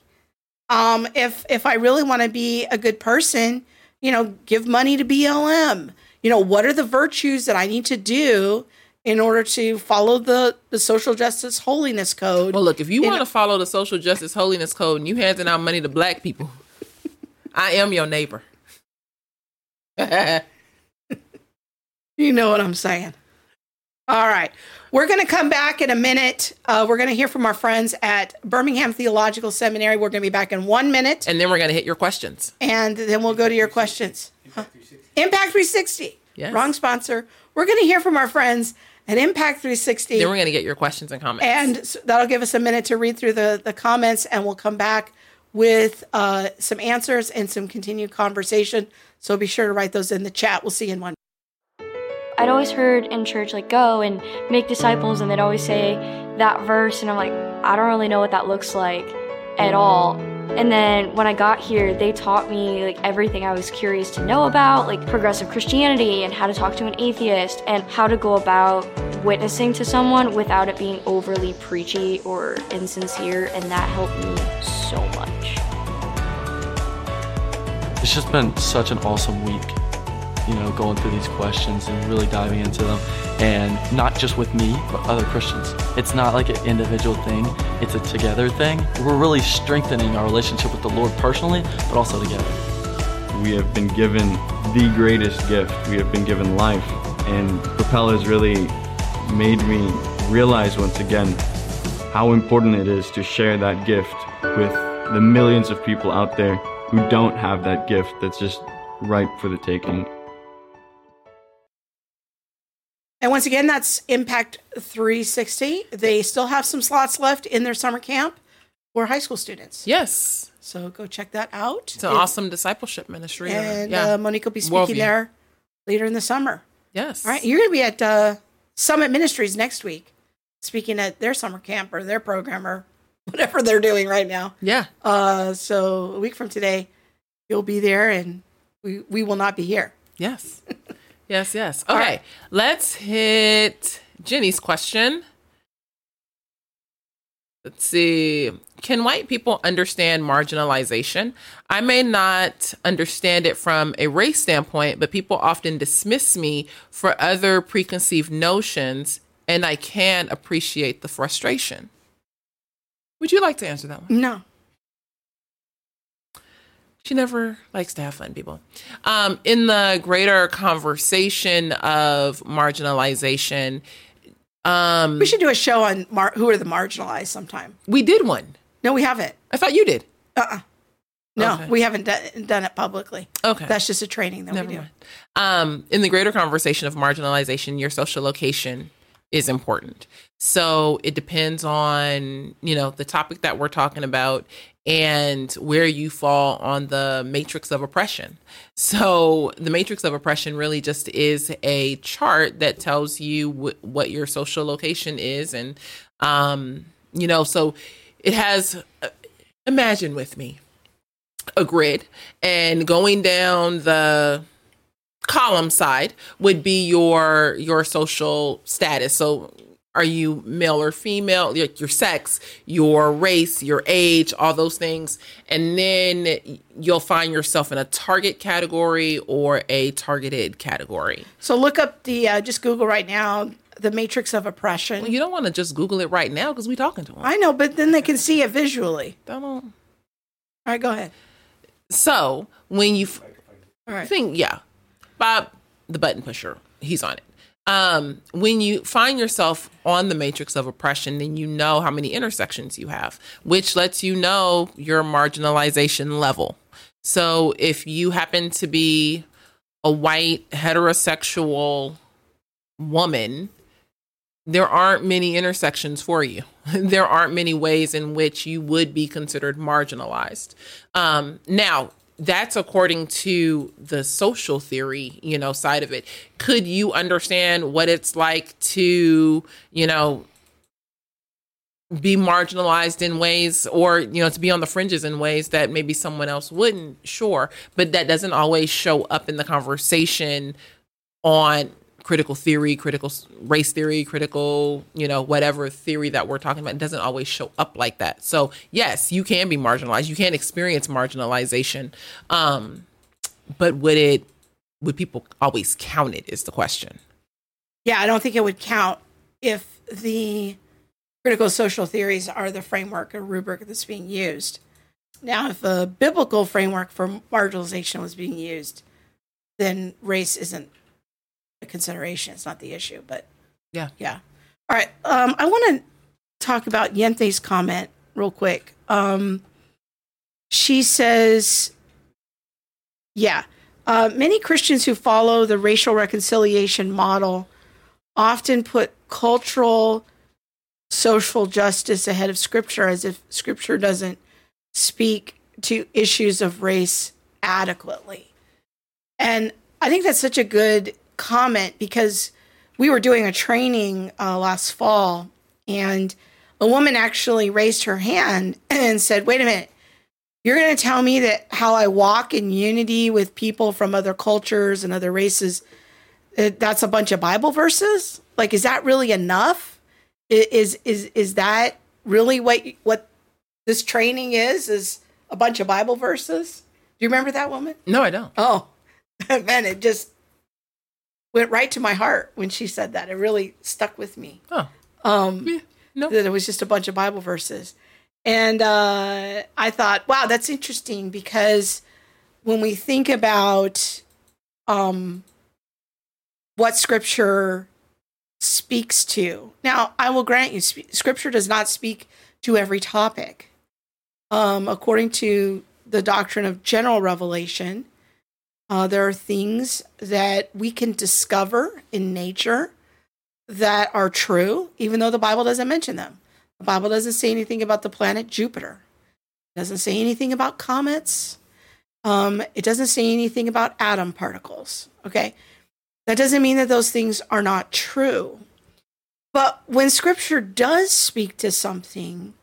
Speaker 2: Um, if if I really want to be a good person, you know, give money to BLM. You know, what are the virtues that I need to do in order to follow the, the social justice holiness code.
Speaker 3: Well, look, if you want to follow the social justice holiness code and you handing out money to black people, I am your neighbor.
Speaker 2: you know what I'm saying. All right. We're going to come back in a minute. Uh, we're going to hear from our friends at Birmingham Theological Seminary. We're going to be back in one minute.
Speaker 3: And then we're going to hit your questions.
Speaker 2: And then we'll go to your questions. Impact 360. Impact 360. Yes. Wrong sponsor. We're going to hear from our friends at Impact 360.
Speaker 3: Then we're going to get your questions and comments.
Speaker 2: And so that'll give us a minute to read through the, the comments, and we'll come back with uh, some answers and some continued conversation. So be sure to write those in the chat. We'll see you in one.
Speaker 4: I'd always heard in church, like, go and make disciples, and they'd always say that verse, and I'm like, I don't really know what that looks like at all. And then when I got here, they taught me like everything I was curious to know about, like progressive Christianity and how to talk to an atheist and how to go about witnessing to someone without it being overly preachy or insincere, and that helped me so much.
Speaker 5: It's just been such an awesome week you know, going through these questions and really diving into them. And not just with me, but other Christians. It's not like an individual thing, it's a together thing. We're really strengthening our relationship with the Lord personally, but also together.
Speaker 6: We have been given the greatest gift. We have been given life. And Propel has really made me realize once again how important it is to share that gift with the millions of people out there who don't have that gift that's just ripe for the taking.
Speaker 2: And once again, that's Impact 360. They still have some slots left in their summer camp for high school students.
Speaker 3: Yes.
Speaker 2: So go check that out.
Speaker 3: It's an it, awesome discipleship ministry.
Speaker 2: And yeah. uh, Monique will be speaking Worldview. there later in the summer.
Speaker 3: Yes.
Speaker 2: All right. You're going to be at uh, Summit Ministries next week, speaking at their summer camp or their program or whatever they're doing right now.
Speaker 3: Yeah.
Speaker 2: Uh, so a week from today, you'll be there, and we we will not be here.
Speaker 3: Yes. yes, yes.
Speaker 2: All
Speaker 3: Okay.
Speaker 2: right.
Speaker 3: Let's hit Jenny's question. Let's see. Can white people understand marginalization? I may not understand it from a race standpoint, but people often dismiss me for other preconceived notions, and I can appreciate the frustration. Would you like to answer that one?
Speaker 2: No.
Speaker 3: She never likes to have fun, people. Um, in the greater conversation of marginalization, um,
Speaker 2: We should do a show on mar- who are the marginalized sometime.
Speaker 3: we did one.
Speaker 2: No, we haven't.
Speaker 3: I thought you did. Uh-uh.
Speaker 2: No,
Speaker 3: Okay.
Speaker 2: we haven't done, done it publicly.
Speaker 3: Okay.
Speaker 2: That's just a training that
Speaker 3: Never
Speaker 2: we do.
Speaker 3: mind. Um, in the greater conversation of marginalization, your social location is important. So it depends on, you know, the topic that we're talking about and where you fall on the matrix of oppression. So the matrix of oppression really just is a chart that tells you wh- what your social location is. And, um, you know, so it has, uh, imagine with me a grid and going down the column side would be your your social status so are you male or female your, your sex your race your age all those things and then you'll find yourself in a target category or a targeted category
Speaker 2: So look up the uh, just Google right now the matrix of oppression.
Speaker 3: you don't want to just google it right now because we're talking to them
Speaker 2: I know, but then they can see it visually.
Speaker 3: don't
Speaker 2: All right, go ahead.
Speaker 3: so when you f-
Speaker 2: All right.
Speaker 3: think yeah bob the button pusher he's on it um when you find yourself on the matrix of oppression then you know how many intersections you have which lets you know your marginalization level so if you happen to be a white heterosexual woman there aren't many intersections for you. there aren't many ways in which you would be considered marginalized. Um, now, that's according to the social theory, you know, side of it. Could you understand what it's like to, you know, be marginalized in ways or you know to be on the fringes in ways that maybe someone else wouldn't sure but that doesn't always show up in the conversation on critical theory critical race theory critical you know whatever theory that we're talking about doesn't always show up like that. So yes you can be marginalized. You can experience marginalization. Um but would it would people always count it is the question.
Speaker 2: Yeah, I don't think it would count if the critical social theories are the framework or rubric that's being used. Now, if a biblical framework for marginalization was being used, then race isn't consideration. It's not the issue, but
Speaker 3: Yeah.
Speaker 2: Yeah. All right. Um, I want to talk about Yente's comment real quick. Um, she says, yeah, uh, many Christians who follow the racial reconciliation model often put cultural social justice ahead of scripture as if scripture doesn't speak to issues of race adequately. And I think that's such a good comment because we were doing a training uh, last fall and a woman actually raised her hand and said, Wait a minute, you're going to tell me that how I walk in unity with people from other cultures and other races, uh, that's a bunch of Bible verses? Like, is that really enough? Is is is that really what what this training is? Is a bunch of Bible verses? Do you remember that woman?
Speaker 3: no i don't
Speaker 2: Oh, man, it just went right to my heart when she said that. It really stuck with me.
Speaker 3: oh
Speaker 2: Um,
Speaker 3: yeah no
Speaker 2: that it was just a bunch of Bible verses. And uh, I thought, wow, that's interesting because when we think about um, what Scripture speaks to, now I will grant you, sp- Scripture does not speak to every topic. Um, according to the doctrine of general revelation, uh, there are things that we can discover in nature that are true, even though the Bible doesn't mention them. The Bible doesn't say anything about the planet Jupiter. It doesn't say anything about comets. Um, it doesn't say anything about atom particles. Okay. That doesn't mean that those things are not true. But when scripture does speak to something,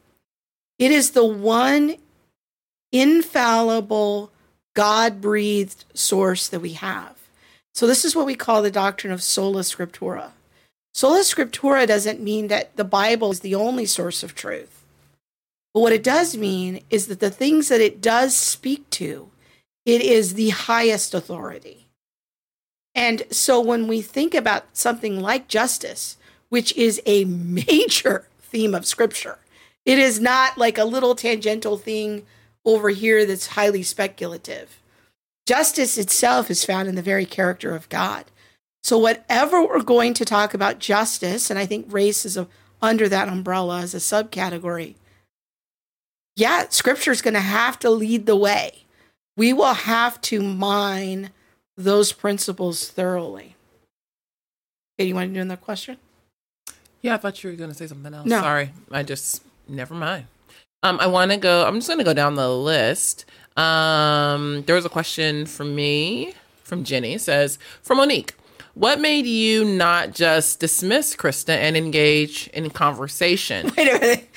Speaker 2: It is the one infallible, God breathed source that we have. So, this is what we call the doctrine of sola scriptura. Sola scriptura doesn't mean that the Bible is the only source of truth. But what it does mean is that the things that it does speak to, it is the highest authority. And so when we think about something like justice, which is a major theme of scripture, it is not like a little tangential thing over here that's highly speculative. Justice itself is found in the very character of God. So, whatever we're going to talk about justice, and I think race is a, under that umbrella as a subcategory, yeah, scripture is going to have to lead the way. We will have to mine those principles thoroughly. Okay, you want to do another question?
Speaker 3: Yeah, I thought you were going to say something else.
Speaker 2: No.
Speaker 3: Sorry. I just, never mind. Um, I want to go, I'm just going to go down the list. Um, there was a question from me, from Jenny. It says, from Monique, what made you not just dismiss Krista and engage in conversation?
Speaker 2: Wait a minute.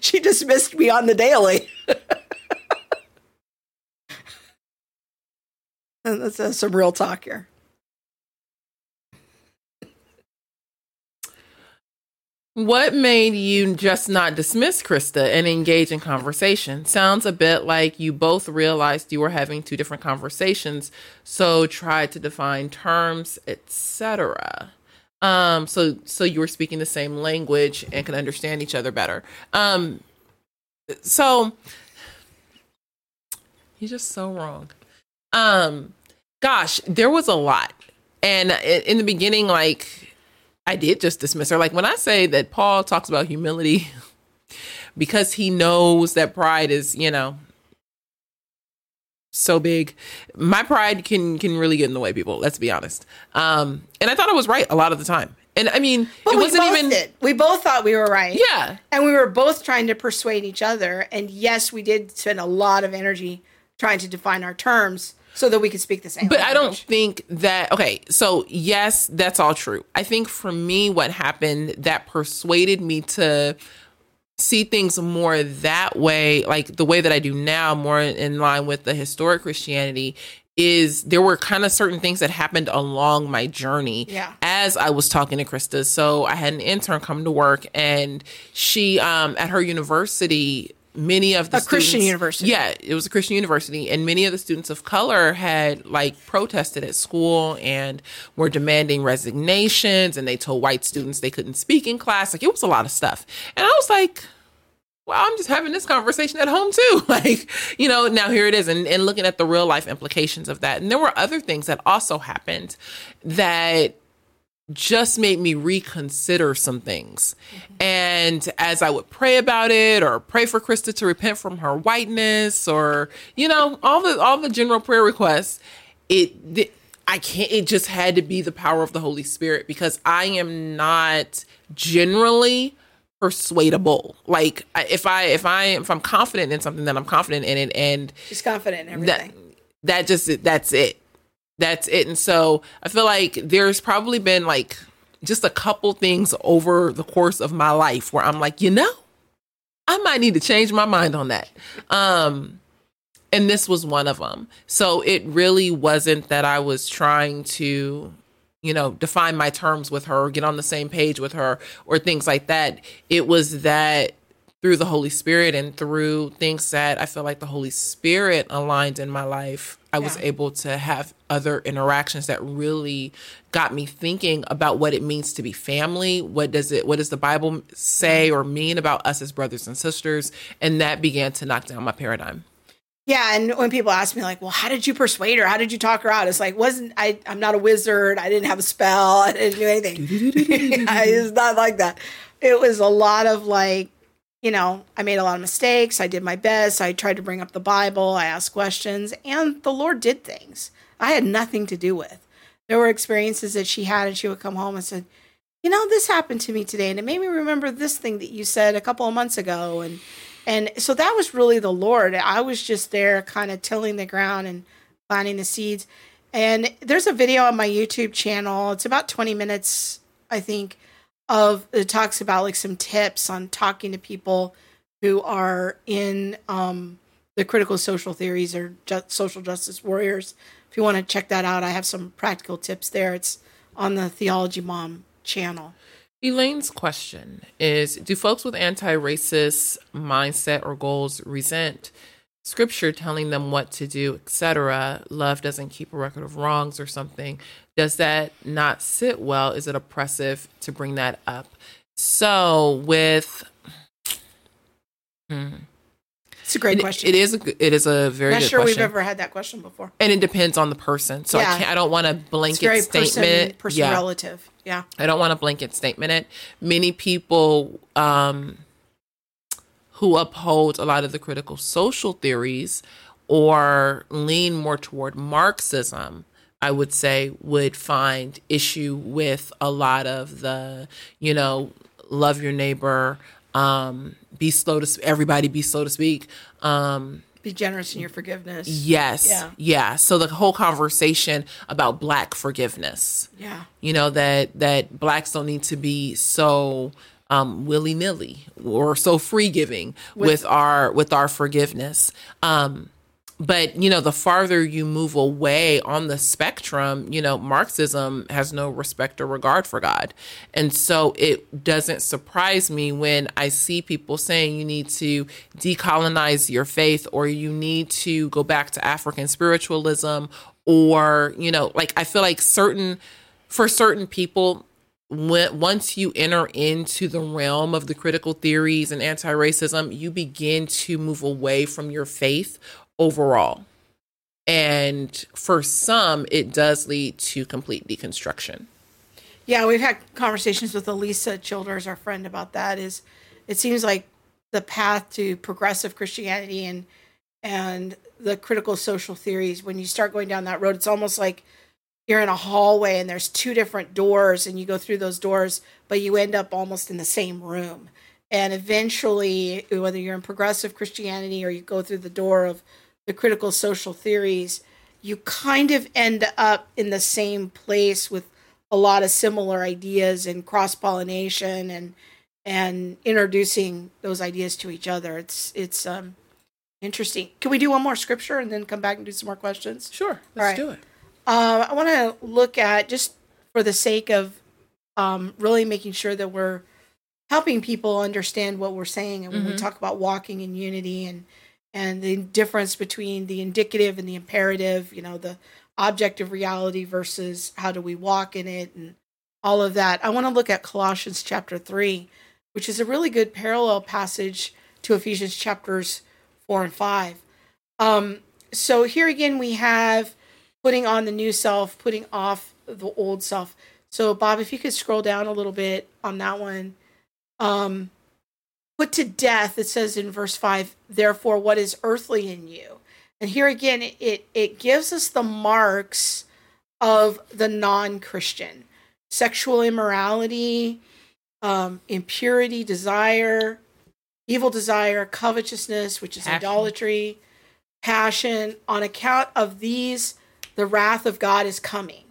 Speaker 2: she dismissed me on the daily. That's, that's some real talk here.
Speaker 3: What made you just not dismiss Krista and engage in conversation? Sounds a bit like you both realized you were having two different conversations, so tried to define terms, etc. Um, so so you were speaking the same language and could understand each other better. Um, so you're just so wrong. Um, gosh, there was a lot, and in, in the beginning, like I did just dismiss her. Like when I say that Paul talks about humility because he knows that pride is, you know, so big. My pride can can really get in the way, people. Let's be honest. Um, and I thought I was right a lot of the time. And I mean,
Speaker 2: But
Speaker 3: it wasn't even.
Speaker 2: did. We both thought we were right.
Speaker 3: Yeah,
Speaker 2: And we were both trying to persuade each other. And yes, we did spend a lot of energy trying to define our terms so that we could speak the same
Speaker 3: but I don't think that. Okay, so yes, that's all true. I think for me, what happened that persuaded me to see things more that way, like the way that I do now, more in line with the historic Christianity, is there were kind of certain things that happened along my journey
Speaker 2: Yeah.
Speaker 3: as I was talking to Krista. So I had an intern come to work and she um at her university many of the
Speaker 2: A Christian
Speaker 3: students-
Speaker 2: university.
Speaker 3: Yeah, it was a Christian university and many of the students of color had like protested at school and were demanding resignations and they told white students they couldn't speak in class. Like it was a lot of stuff. And I was like, well, I'm just having this conversation at home too. Like, you know, now here it is, and, and looking at the real life implications of that. And there were other things that also happened that just made me reconsider some things. And as I would pray about it or pray for Krista to repent from her whiteness or, you know, all the all the general prayer requests, it, I can't it just had to be the power of the Holy Spirit because I am not generally persuadable. Like if I if I if I'm confident in something then I'm confident in it and
Speaker 2: She's confident in
Speaker 3: that
Speaker 2: everything.
Speaker 3: that just that's it that's it. And so i feel like there's probably been like just a couple things over the course of my life where i'm like you know i might need to change my mind on that. Um and this was one of them so it really wasn't that i was trying to you know define my terms with her get on the same page with her or things like that. It was that through the Holy Spirit and through things that I feel like the Holy Spirit aligned in my life, I was able to have other interactions that really got me thinking about what it means to be family. What does it what does the Bible say mm-hmm. or mean about us as brothers and sisters? And that began to knock down my paradigm.
Speaker 2: Yeah, and when people ask me like, "Well, how did you persuade her? How did you talk her out?" It's like, wasn't I? I'm not a wizard. I didn't have a spell. I didn't do anything. I it's not like that. It was a lot of like, you know, I made a lot of mistakes. I did my best. I tried to bring up the Bible. I asked questions, and the Lord did things I had nothing to do with. There were experiences that she had, and she would come home and said, "You know, this happened to me today, and it made me remember this thing that you said a couple of months ago." And and so that was really the Lord. I was just there, kind of tilling the ground and planting the seeds. And there's a video on my YouTube channel. It's about 20 minutes, I think, of it talks about like some tips on talking to people who are in um, the critical social theories or ju- social justice warriors. If you want to check that out, I have some practical tips there. It's on the Theology Mom channel.
Speaker 3: Elaine's question is Do folks with anti racist mindset or goals resent scripture telling them what to do, etc.? Love doesn't keep a record of wrongs or something. Does that not sit well? Is it oppressive to bring that up? So, with. Hmm.
Speaker 2: It's a great
Speaker 3: It-
Speaker 2: question.
Speaker 3: It is a it is a very
Speaker 2: Not sure
Speaker 3: question.
Speaker 2: we've ever had that question before.
Speaker 3: and it depends on the person. So
Speaker 2: Yeah.
Speaker 3: I can't. I don't want to
Speaker 2: It's
Speaker 3: blanket
Speaker 2: very
Speaker 3: statement.
Speaker 2: person, person
Speaker 3: yeah,
Speaker 2: relative. Yeah.
Speaker 3: I don't want a blanket statement it. Many people um, who uphold a lot of the critical social theories or lean more toward Marxism, I would say, would find issue with a lot of the, you know, love your neighbor, um, be slow to everybody be slow to speak. Um,
Speaker 2: Be generous in your forgiveness.
Speaker 3: yes,
Speaker 2: Yeah.
Speaker 3: yeah. So the whole conversation about black forgiveness
Speaker 2: Yeah.
Speaker 3: you know that that blacks don't need to be so um willy-nilly or so free giving with, our with our forgiveness. Um but you know the farther you move away on the spectrum you know marxism has no respect or regard for god. And so it doesn't surprise me when i see people saying you need to decolonize your faith or you need to go back to african spiritualism or you know like i feel like certain for certain people when once you enter into the realm of the critical theories and anti-racism you begin to move away from your faith overall and for some it does lead to complete deconstruction
Speaker 2: Yeah, we've had conversations with Alisa Childers, our friend, about that. Is it seems like the path to progressive Christianity and and the critical social theories. When you start going down that road, it's almost like you're in a hallway and there's two different doors, and you go through those doors, but you end up almost in the same room. And eventually, whether you're in progressive Christianity or you go through the door of the critical social theories, you kind of end up in the same place with a lot of similar ideas and cross pollination and and introducing those ideas to each other. It's it's um interesting. Can we do one more scripture and then come back and do some more questions?
Speaker 3: sure let's
Speaker 2: right.
Speaker 3: do it
Speaker 2: Uh, I want to look at just for the sake of um, really making sure that we're helping people understand what we're saying, and when we talk about walking in unity and and the difference between the indicative and the imperative, you know, the objective reality versus how do we walk in it, and all of that. I want to look at Colossians chapter three, which is a really good parallel passage to Ephesians chapters four and five. Um, so here again, we have putting on the new self, putting off the old self. So, Bob, if you could scroll down a little bit on that one. Um, put to death, it says in verse 5, therefore, what is earthly in you? And here again, it, it, it gives us the marks of the non Christian sexual immorality, um, impurity, desire, evil desire, covetousness, which is
Speaker 3: Passion.
Speaker 2: idolatry, passion. On account of these, the wrath of God is coming.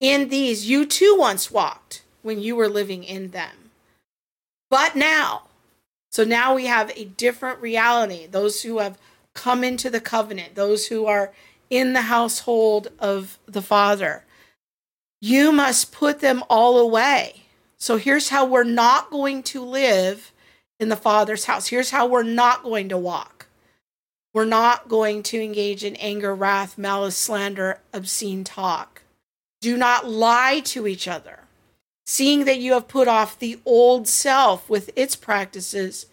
Speaker 2: In these, you too once walked when you were living in them. But now, so now we have a different reality. Those who have come into the covenant, those who are in the household of the Father, you must put them all away. So here's how we're not going to live in the Father's house. Here's how we're not going to walk. We're not going to engage in anger, wrath, malice, slander, obscene talk. Do not lie to each other, seeing that you have put off the old self with its practices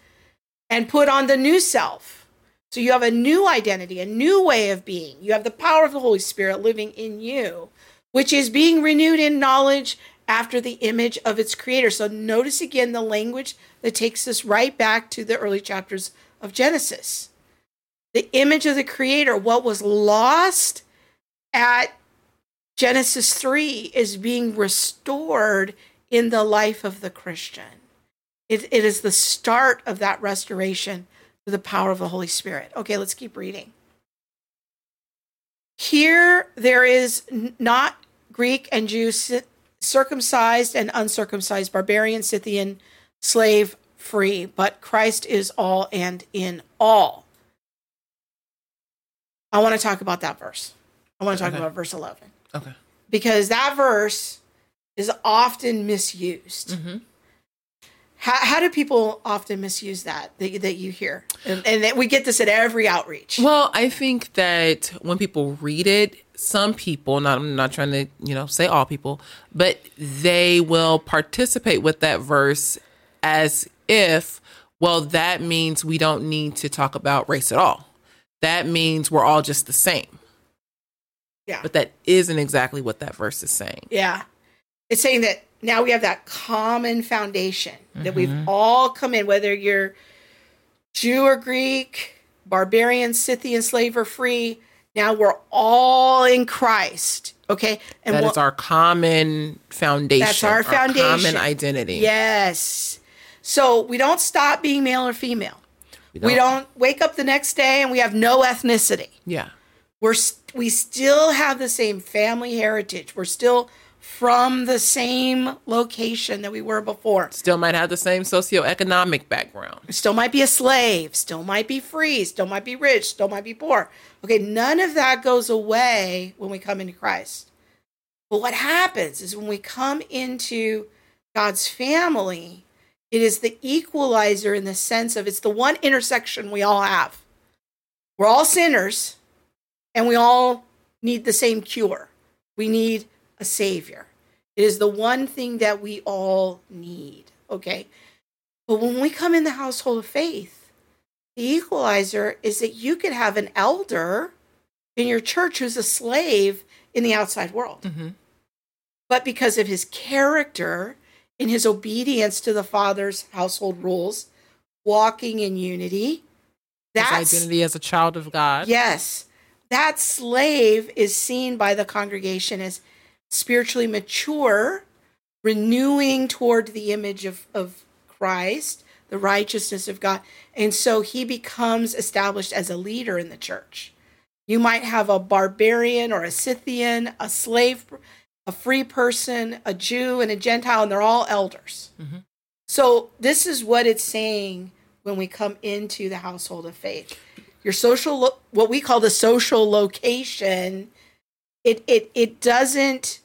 Speaker 2: and put on the new self. So you have a new identity, a new way of being. You have the power of the Holy Spirit living in you, which is being renewed in knowledge after the image of its creator. So notice again the language that takes us right back to the early chapters of Genesis. The image of the creator, what was lost at Genesis 3 is being restored in the life of the Christian. It, it is the start of that restoration through the power of the Holy Spirit. Okay, let's keep reading. Here there is not Greek and Jew, circumcised and uncircumcised, barbarian, Scythian, slave, free, but Christ is all and in all. I want to talk about that verse. I want to talk
Speaker 3: Okay.
Speaker 2: about verse 11
Speaker 3: Okay.
Speaker 2: because that verse is often misused.
Speaker 3: Mm-hmm.
Speaker 2: How, how do people often misuse that that, you- that you hear? And, and that we get this at every outreach.
Speaker 3: Well, I think that when people read it, some people, not I'm not trying to, you know, say all people, but they will participate with that verse as if, well, that means we don't need to talk about race at all. That means we're all just the same.
Speaker 2: Yeah.
Speaker 3: But that isn't exactly what that verse is saying.
Speaker 2: Yeah. It's saying that now we have that common foundation that we've
Speaker 3: Mm-hmm.
Speaker 2: all come in, whether you're Jew or Greek, barbarian, Scythian, slave or free. Now we're all in Christ. Okay. And
Speaker 3: That is our common foundation.
Speaker 2: That's our foundation.
Speaker 3: common identity.
Speaker 2: Yes. So we don't stop being male or female. We don't wake up the next day and we have no ethnicity.
Speaker 3: Yeah.
Speaker 2: we're s- we still have the same family heritage. We're still from the same location that we were before.
Speaker 3: Still might have the same socioeconomic background.
Speaker 2: Still might be a slave, still might be free, still might be rich, still might be poor. Okay, none of that goes away when we come into Christ. But what happens is when we come into God's family, it is the equalizer in the sense of it's the one intersection we all have. We're all sinners and we all need the same cure. We need a savior. It is the one thing that we all need. Okay. But when we come in the household of faith, the equalizer is that you could have an elder in your church who's a slave in the outside world.
Speaker 3: Mm-hmm.
Speaker 2: But because of his character and his obedience to the father's household rules, walking in unity, that's
Speaker 3: His identity as a child of God.
Speaker 2: Yes. That slave is seen by the congregation as spiritually mature, renewing toward the image of, of Christ, the righteousness of God. And so he becomes established as a leader in the church. You might have a barbarian or a Scythian, a slave, a free person, a Jew, and a Gentile, and they're all elders. Mm-hmm. So this is what it's saying when we come into the household of faith. Your social, lo- what we call the social location, it it it doesn't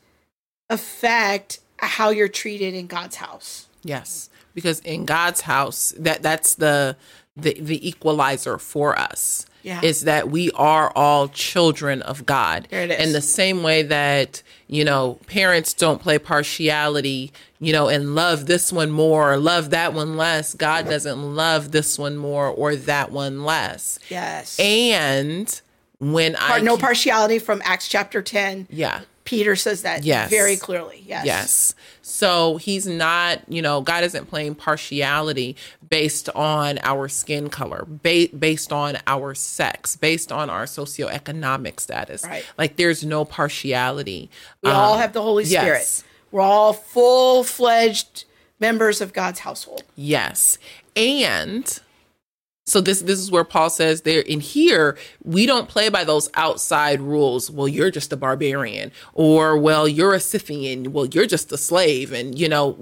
Speaker 2: affect how you're treated in God's house.
Speaker 3: Yes, because in God's house, that that's the the the equalizer for us.
Speaker 2: Yeah.
Speaker 3: Is that we are all children of God.
Speaker 2: There it is.
Speaker 3: In the same way that, you know, parents don't play partiality, you know, and love this one more or love that one less. God doesn't love this one more or that one less.
Speaker 2: Yes.
Speaker 3: And when I
Speaker 2: Par- no partiality from Acts chapter 10.
Speaker 3: Yeah.
Speaker 2: Peter says that
Speaker 3: Yes.
Speaker 2: very clearly. Yes.
Speaker 3: Yes. So he's not, you know, God isn't playing partiality based on our skin color, ba- based on our sex, based on our socioeconomic status.
Speaker 2: Right.
Speaker 3: Like there's no partiality.
Speaker 2: We
Speaker 3: Um,
Speaker 2: all have the Holy Spirit.
Speaker 3: yes.
Speaker 2: We're all full fledged members of God's household.
Speaker 3: Yes. And so this this is where Paul says there in here we don't play by those outside rules. Well, you're just a barbarian or well, you're a Scythian, well, you're just a slave and you know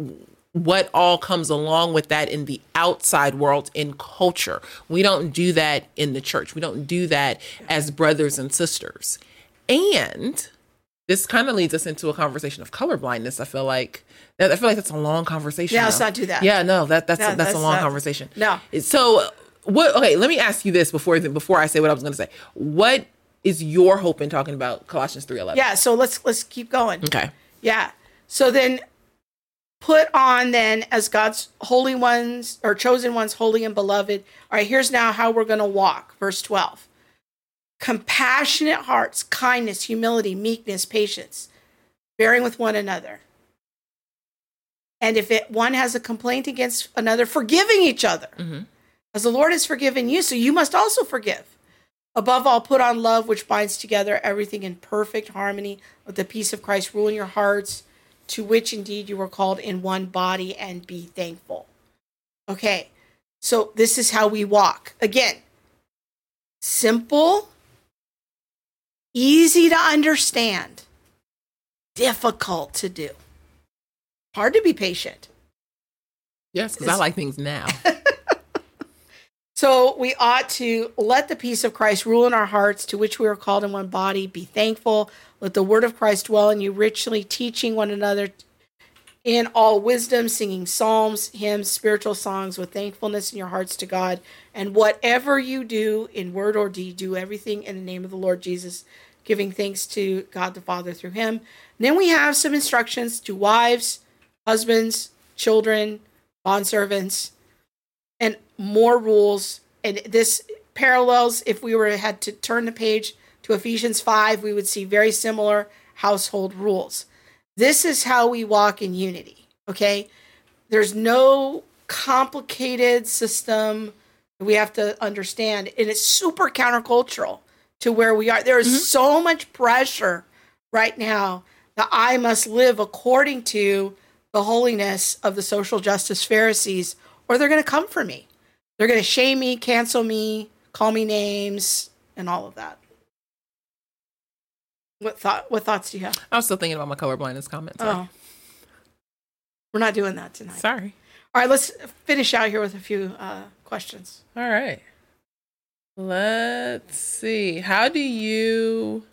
Speaker 3: what all comes along with that in the outside world in culture. We don't do that in the church. We don't do that as brothers and sisters. And this kind of leads us into a conversation of colorblindness. I feel like I feel like that's a long conversation.
Speaker 2: Yeah, let's not do that.
Speaker 3: Yeah, no, that that's
Speaker 2: No,
Speaker 3: a, that's, a long
Speaker 2: not-
Speaker 3: conversation.
Speaker 2: No.
Speaker 3: So what? Okay, let me ask you this before before I say what I was going to say. What is your hope in talking about Colossians three eleven?
Speaker 2: Yeah, so let's let's keep going.
Speaker 3: Okay.
Speaker 2: Yeah. So then put on then as God's holy ones or chosen ones, holy and beloved. All right, here's now how we're going to walk. Verse 12. Compassionate hearts, kindness, humility, meekness, patience, bearing with one another. And if it, one has a complaint against another, forgiving each other. Mm-hmm. As the Lord has forgiven you, so you must also forgive. Above all, put on love, which binds together everything in perfect harmony. with the peace of Christ rule in your hearts, to which indeed you were called in one body, and be thankful. Okay, so this is how we walk. Again, simple, easy to understand, difficult to do. hard to be patient.
Speaker 3: Yes, because I like things now.
Speaker 2: So we ought to let the peace of Christ rule in our hearts, to which we are called in one body. Be thankful. Let the word of Christ dwell in you richly, teaching one another in all wisdom, singing psalms, hymns, spiritual songs with thankfulness in your hearts to God. And whatever you do in word or deed, do everything in the name of the Lord Jesus, giving thanks to God the Father through him. And then we have some instructions to wives, husbands, children, bondservants more rules. And this parallels if we were had to turn the page to Ephesians 5, we would see very similar household rules. This is how we walk in unity, okay? There's no complicated system we have to understand, and it's super countercultural to where we are. There is mm-hmm. so much pressure right now that I must live according to the holiness of the social justice Pharisees or they're going to come for me. They're going to shame me, cancel me, call me names, and all of that. What thought? What thoughts do you have?
Speaker 3: I was still thinking about my colorblindness comments. Oh,
Speaker 2: we're not doing that tonight.
Speaker 3: Sorry.
Speaker 2: All right, let's finish out here with a few uh, questions.
Speaker 3: All right. Let's see. How do you?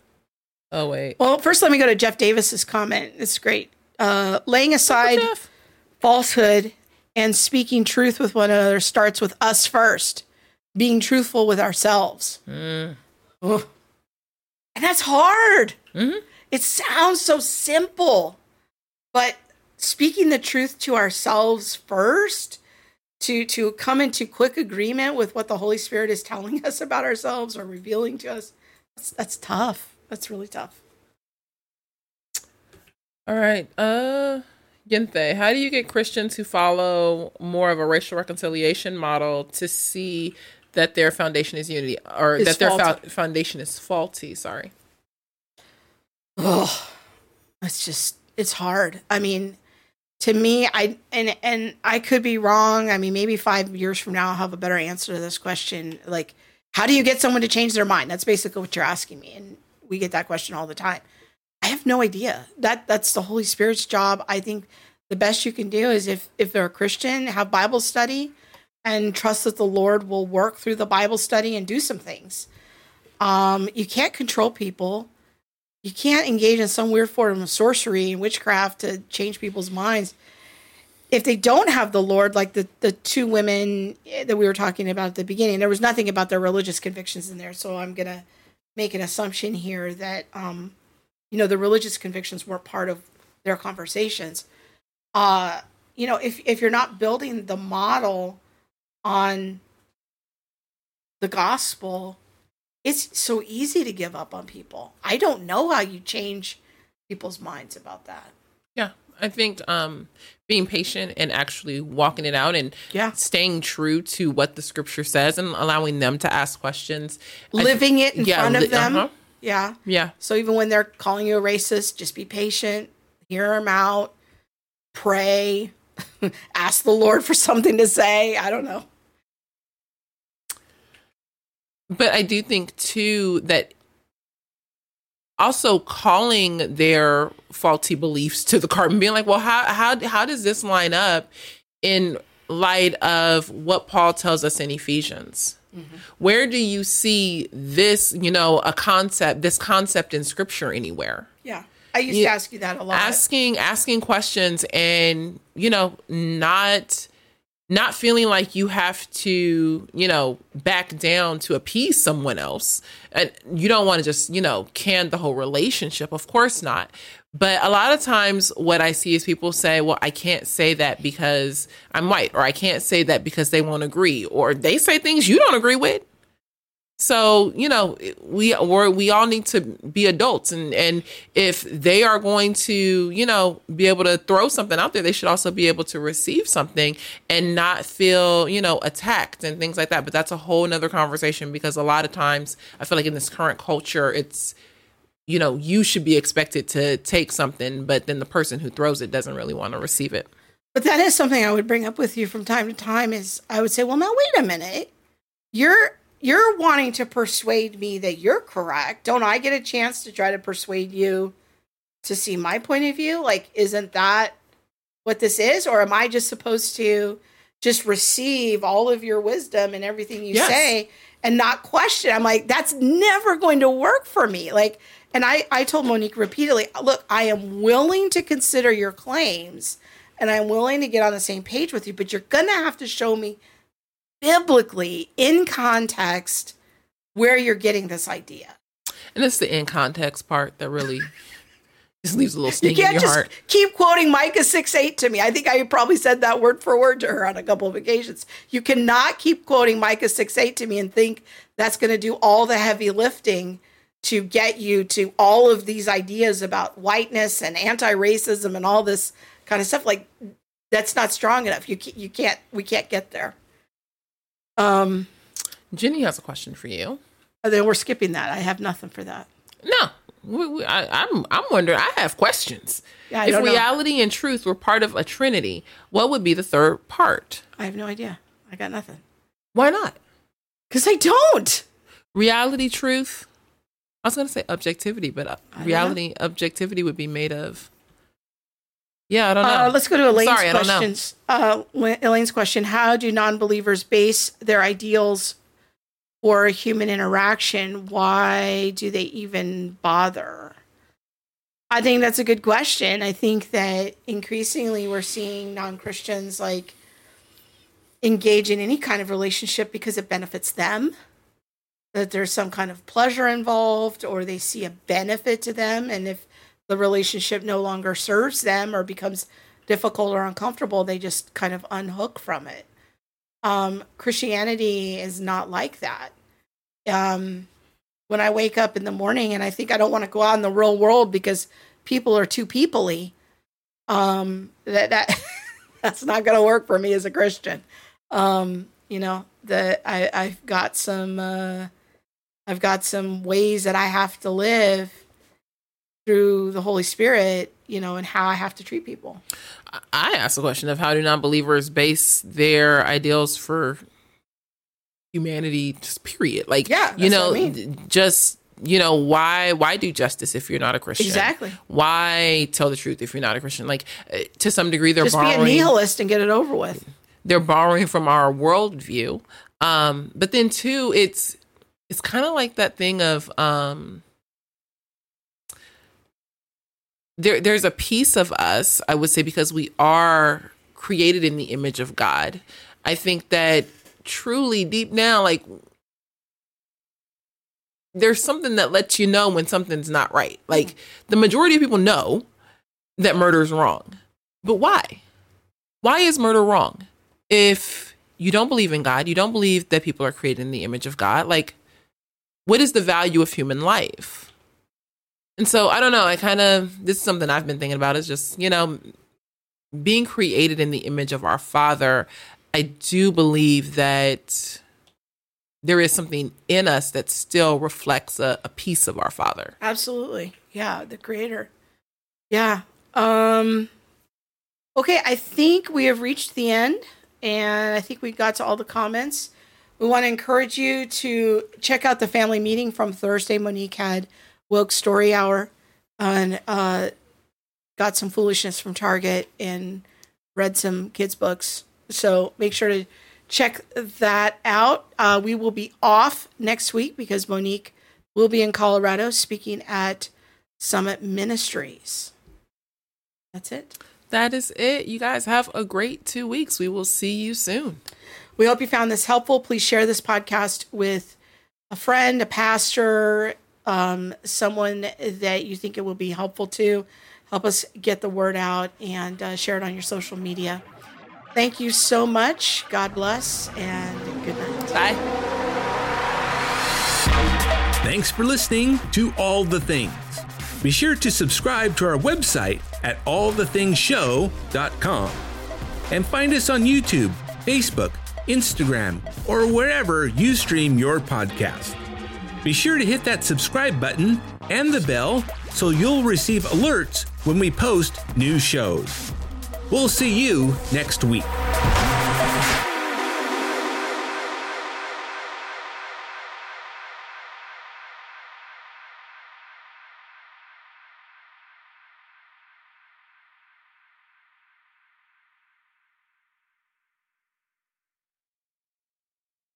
Speaker 3: Oh wait.
Speaker 2: Well, first let me go to Jeff Davis's comment. It's great. Uh, laying aside falsehood and speaking truth with one another starts with us first, being truthful with ourselves. Mm. And that's hard. Mm-hmm. It sounds so simple, but speaking the truth to ourselves first, to to come into quick agreement with what the Holy Spirit is telling us about ourselves or revealing to us, that's, that's tough. That's really tough.
Speaker 3: All right. Uh Yinthe, how do you get Christians who follow more of a racial reconciliation model to see that their foundation is unity or it's that their fo- foundation is faulty? Sorry.
Speaker 2: Oh, it's just it's hard. I mean, to me, I and and I could be wrong. I mean, maybe five years from now, I'll have a better answer to this question. Like, how do you get someone to change their mind? That's basically what you're asking me, and we get that question all the time. I have no idea. That that's the Holy Spirit's job. I think the best you can do is if if they're a Christian, have Bible study and trust that the Lord will work through the Bible study and do some things. Um, you can't control people. You can't engage in some weird form of sorcery and witchcraft to change people's minds. If they don't have the Lord, like the, the two women that we were talking about at the beginning, there was nothing about their religious convictions in there. So I'm going to make an assumption here that um, you know the religious convictions weren't part of their conversations. Uh you know if if you're not building the model on the gospel it's so easy to give up on people. I don't know how you change people's minds about that.
Speaker 3: Yeah i think um being patient and actually walking it out and
Speaker 2: yeah.
Speaker 3: staying true to what the scripture says and allowing them to ask questions.
Speaker 2: Living it in yeah, front of li- them. uh-huh.
Speaker 3: Yeah. Yeah.
Speaker 2: So even when they're calling you a racist, just be patient, hear them out, pray, ask the Lord for something to say. I don't know.
Speaker 3: But I do think too that also calling their faulty beliefs to the carpet, being like, well, how how how does this line up in light of what Paul tells us in Ephesians? Mm-hmm. Where do you see this, you know, a concept, this concept in scripture anywhere?
Speaker 2: Yeah. I used you, to ask you that a lot.
Speaker 3: Asking asking questions and, you know, not not feeling like you have to, you know, back down to appease someone else. And you don't want to just, you know, can the whole relationship. Of course not. But a lot of times, what I see is people say, well, I can't say that because I'm white, or I can't say that because they won't agree, or they say things you don't agree with. So, you know, we we we all need to be adults and and if they are going to, you know, be able to throw something out there, they should also be able to receive something and not feel, you know, attacked and things like that. But that's a whole nother conversation because a lot of times I feel like in this current culture it's you know, you should be expected to take something, but then the person who throws it doesn't really want to receive it.
Speaker 2: But that is something I would bring up with you from time to time is I would say, well, now wait a minute. You're you're wanting to persuade me that you're correct. Don't I get a chance to try to persuade you to see my point of view? Like, isn't that what this is, or am I just supposed to just receive all of your wisdom and everything you
Speaker 3: Yes.
Speaker 2: say and not question? I'm like, that's never going to work for me. Like, and I, I told Monique repeatedly, look, I am willing to consider your claims and I'm willing to get on the same page with you, but you're going to have to show me biblically in context where you're getting this idea.
Speaker 3: And it's the in context part that really leaves a little
Speaker 2: You
Speaker 3: sting in
Speaker 2: can't
Speaker 3: your
Speaker 2: just
Speaker 3: heart.
Speaker 2: keep quoting Micah 6 8 to me. I think I probably said that word for word to her on a couple of occasions. You cannot keep quoting Micah 6 8 to me and think that's going to do all the heavy lifting to get you to all of these ideas about whiteness and anti racism and all this kind of stuff. Like, that's not strong enough. You, you can't, we can't get there. Um,
Speaker 3: Jenny has a question for you.
Speaker 2: And then we're skipping that. I have nothing for that.
Speaker 3: No, we, we, I, I'm I'm wondering. I have questions.
Speaker 2: Yeah, I
Speaker 3: if
Speaker 2: don't know.
Speaker 3: reality and truth were part of a trinity, what would be the third part?
Speaker 2: I have no idea. I got nothing.
Speaker 3: Why not?
Speaker 2: Because I don't.
Speaker 3: Reality, truth. I was going to say objectivity, but uh, reality, objectivity would be made of. Yeah, I don't know.
Speaker 2: Uh, let's go to Elaine's
Speaker 3: Sorry, I don't know.
Speaker 2: questions. Uh, Elaine's question: How do non-believers base their ideals for human interaction? Why do they even bother? I think that's a good question. I think that increasingly we're seeing non-Christians like engage in any kind of relationship because it benefits them. That there's some kind of pleasure involved, or they see a benefit to them, and if the relationship no longer serves them or becomes difficult or uncomfortable, they just kind of unhook from it. Um, Christianity is not like that. Um, when I wake up in the morning and I think I don't want to go out in the real world because people are too peoply, um, that that that's not going to work for me as a Christian. Um, you know, that I I've got some uh, I've got some ways that I have to live through the Holy Spirit, you know, and how I have to treat people.
Speaker 3: I asked the question of how do non-believers base their ideals for humanity, just period. Like,
Speaker 2: Yeah,
Speaker 3: you know,
Speaker 2: I mean.
Speaker 3: just you know, why why do justice if you're not a Christian?
Speaker 2: Exactly.
Speaker 3: Why tell the truth if you're not a Christian? Like, uh, to some degree, they're
Speaker 2: Just be a nihilist and get it over with.
Speaker 3: they're borrowing from our worldview. Um, but then too, it's it's kind of like that thing of um, there there's a piece of us, I would say, because we are created in the image of God. I think that truly deep down, like there's something that lets you know when something's not right. Like the majority of people know that murder is wrong. But why? Why is murder wrong? If you don't believe in God, you don't believe that people are created in the image of God, like what is the value of human life? And so I don't know, I kind of this is something I've been thinking about is just, you know, being created in the image of our Father. I do believe that there is something in us that still reflects a, a piece of our Father.
Speaker 2: Absolutely. Yeah, the creator. Yeah. Um Okay, I think we have reached the end and I think we got to all the comments. We want to encourage you to check out the family meeting from Thursday. Monique had woke story hour and uh got some foolishness from Target and read some kids books. So make sure to check that out. Uh, we will be off next week because Monique will be in Colorado speaking at Summit Ministries. That's it.
Speaker 3: That is it. You guys have a great two weeks. We will see you soon.
Speaker 2: We hope you found this helpful. Please share this podcast with a friend, a pastor, um, someone that you think it will be helpful to. Help us get the word out and uh, share it on your social media. Thank you so much. God bless and good night.
Speaker 3: Bye.
Speaker 1: Thanks for listening to All the Things. Be sure to subscribe to our website at allthingsshow.com and find us on YouTube, Facebook, Instagram, or wherever you stream your podcast. Be sure to hit that subscribe button and the bell so you'll receive alerts when we post new shows. We'll see you next week.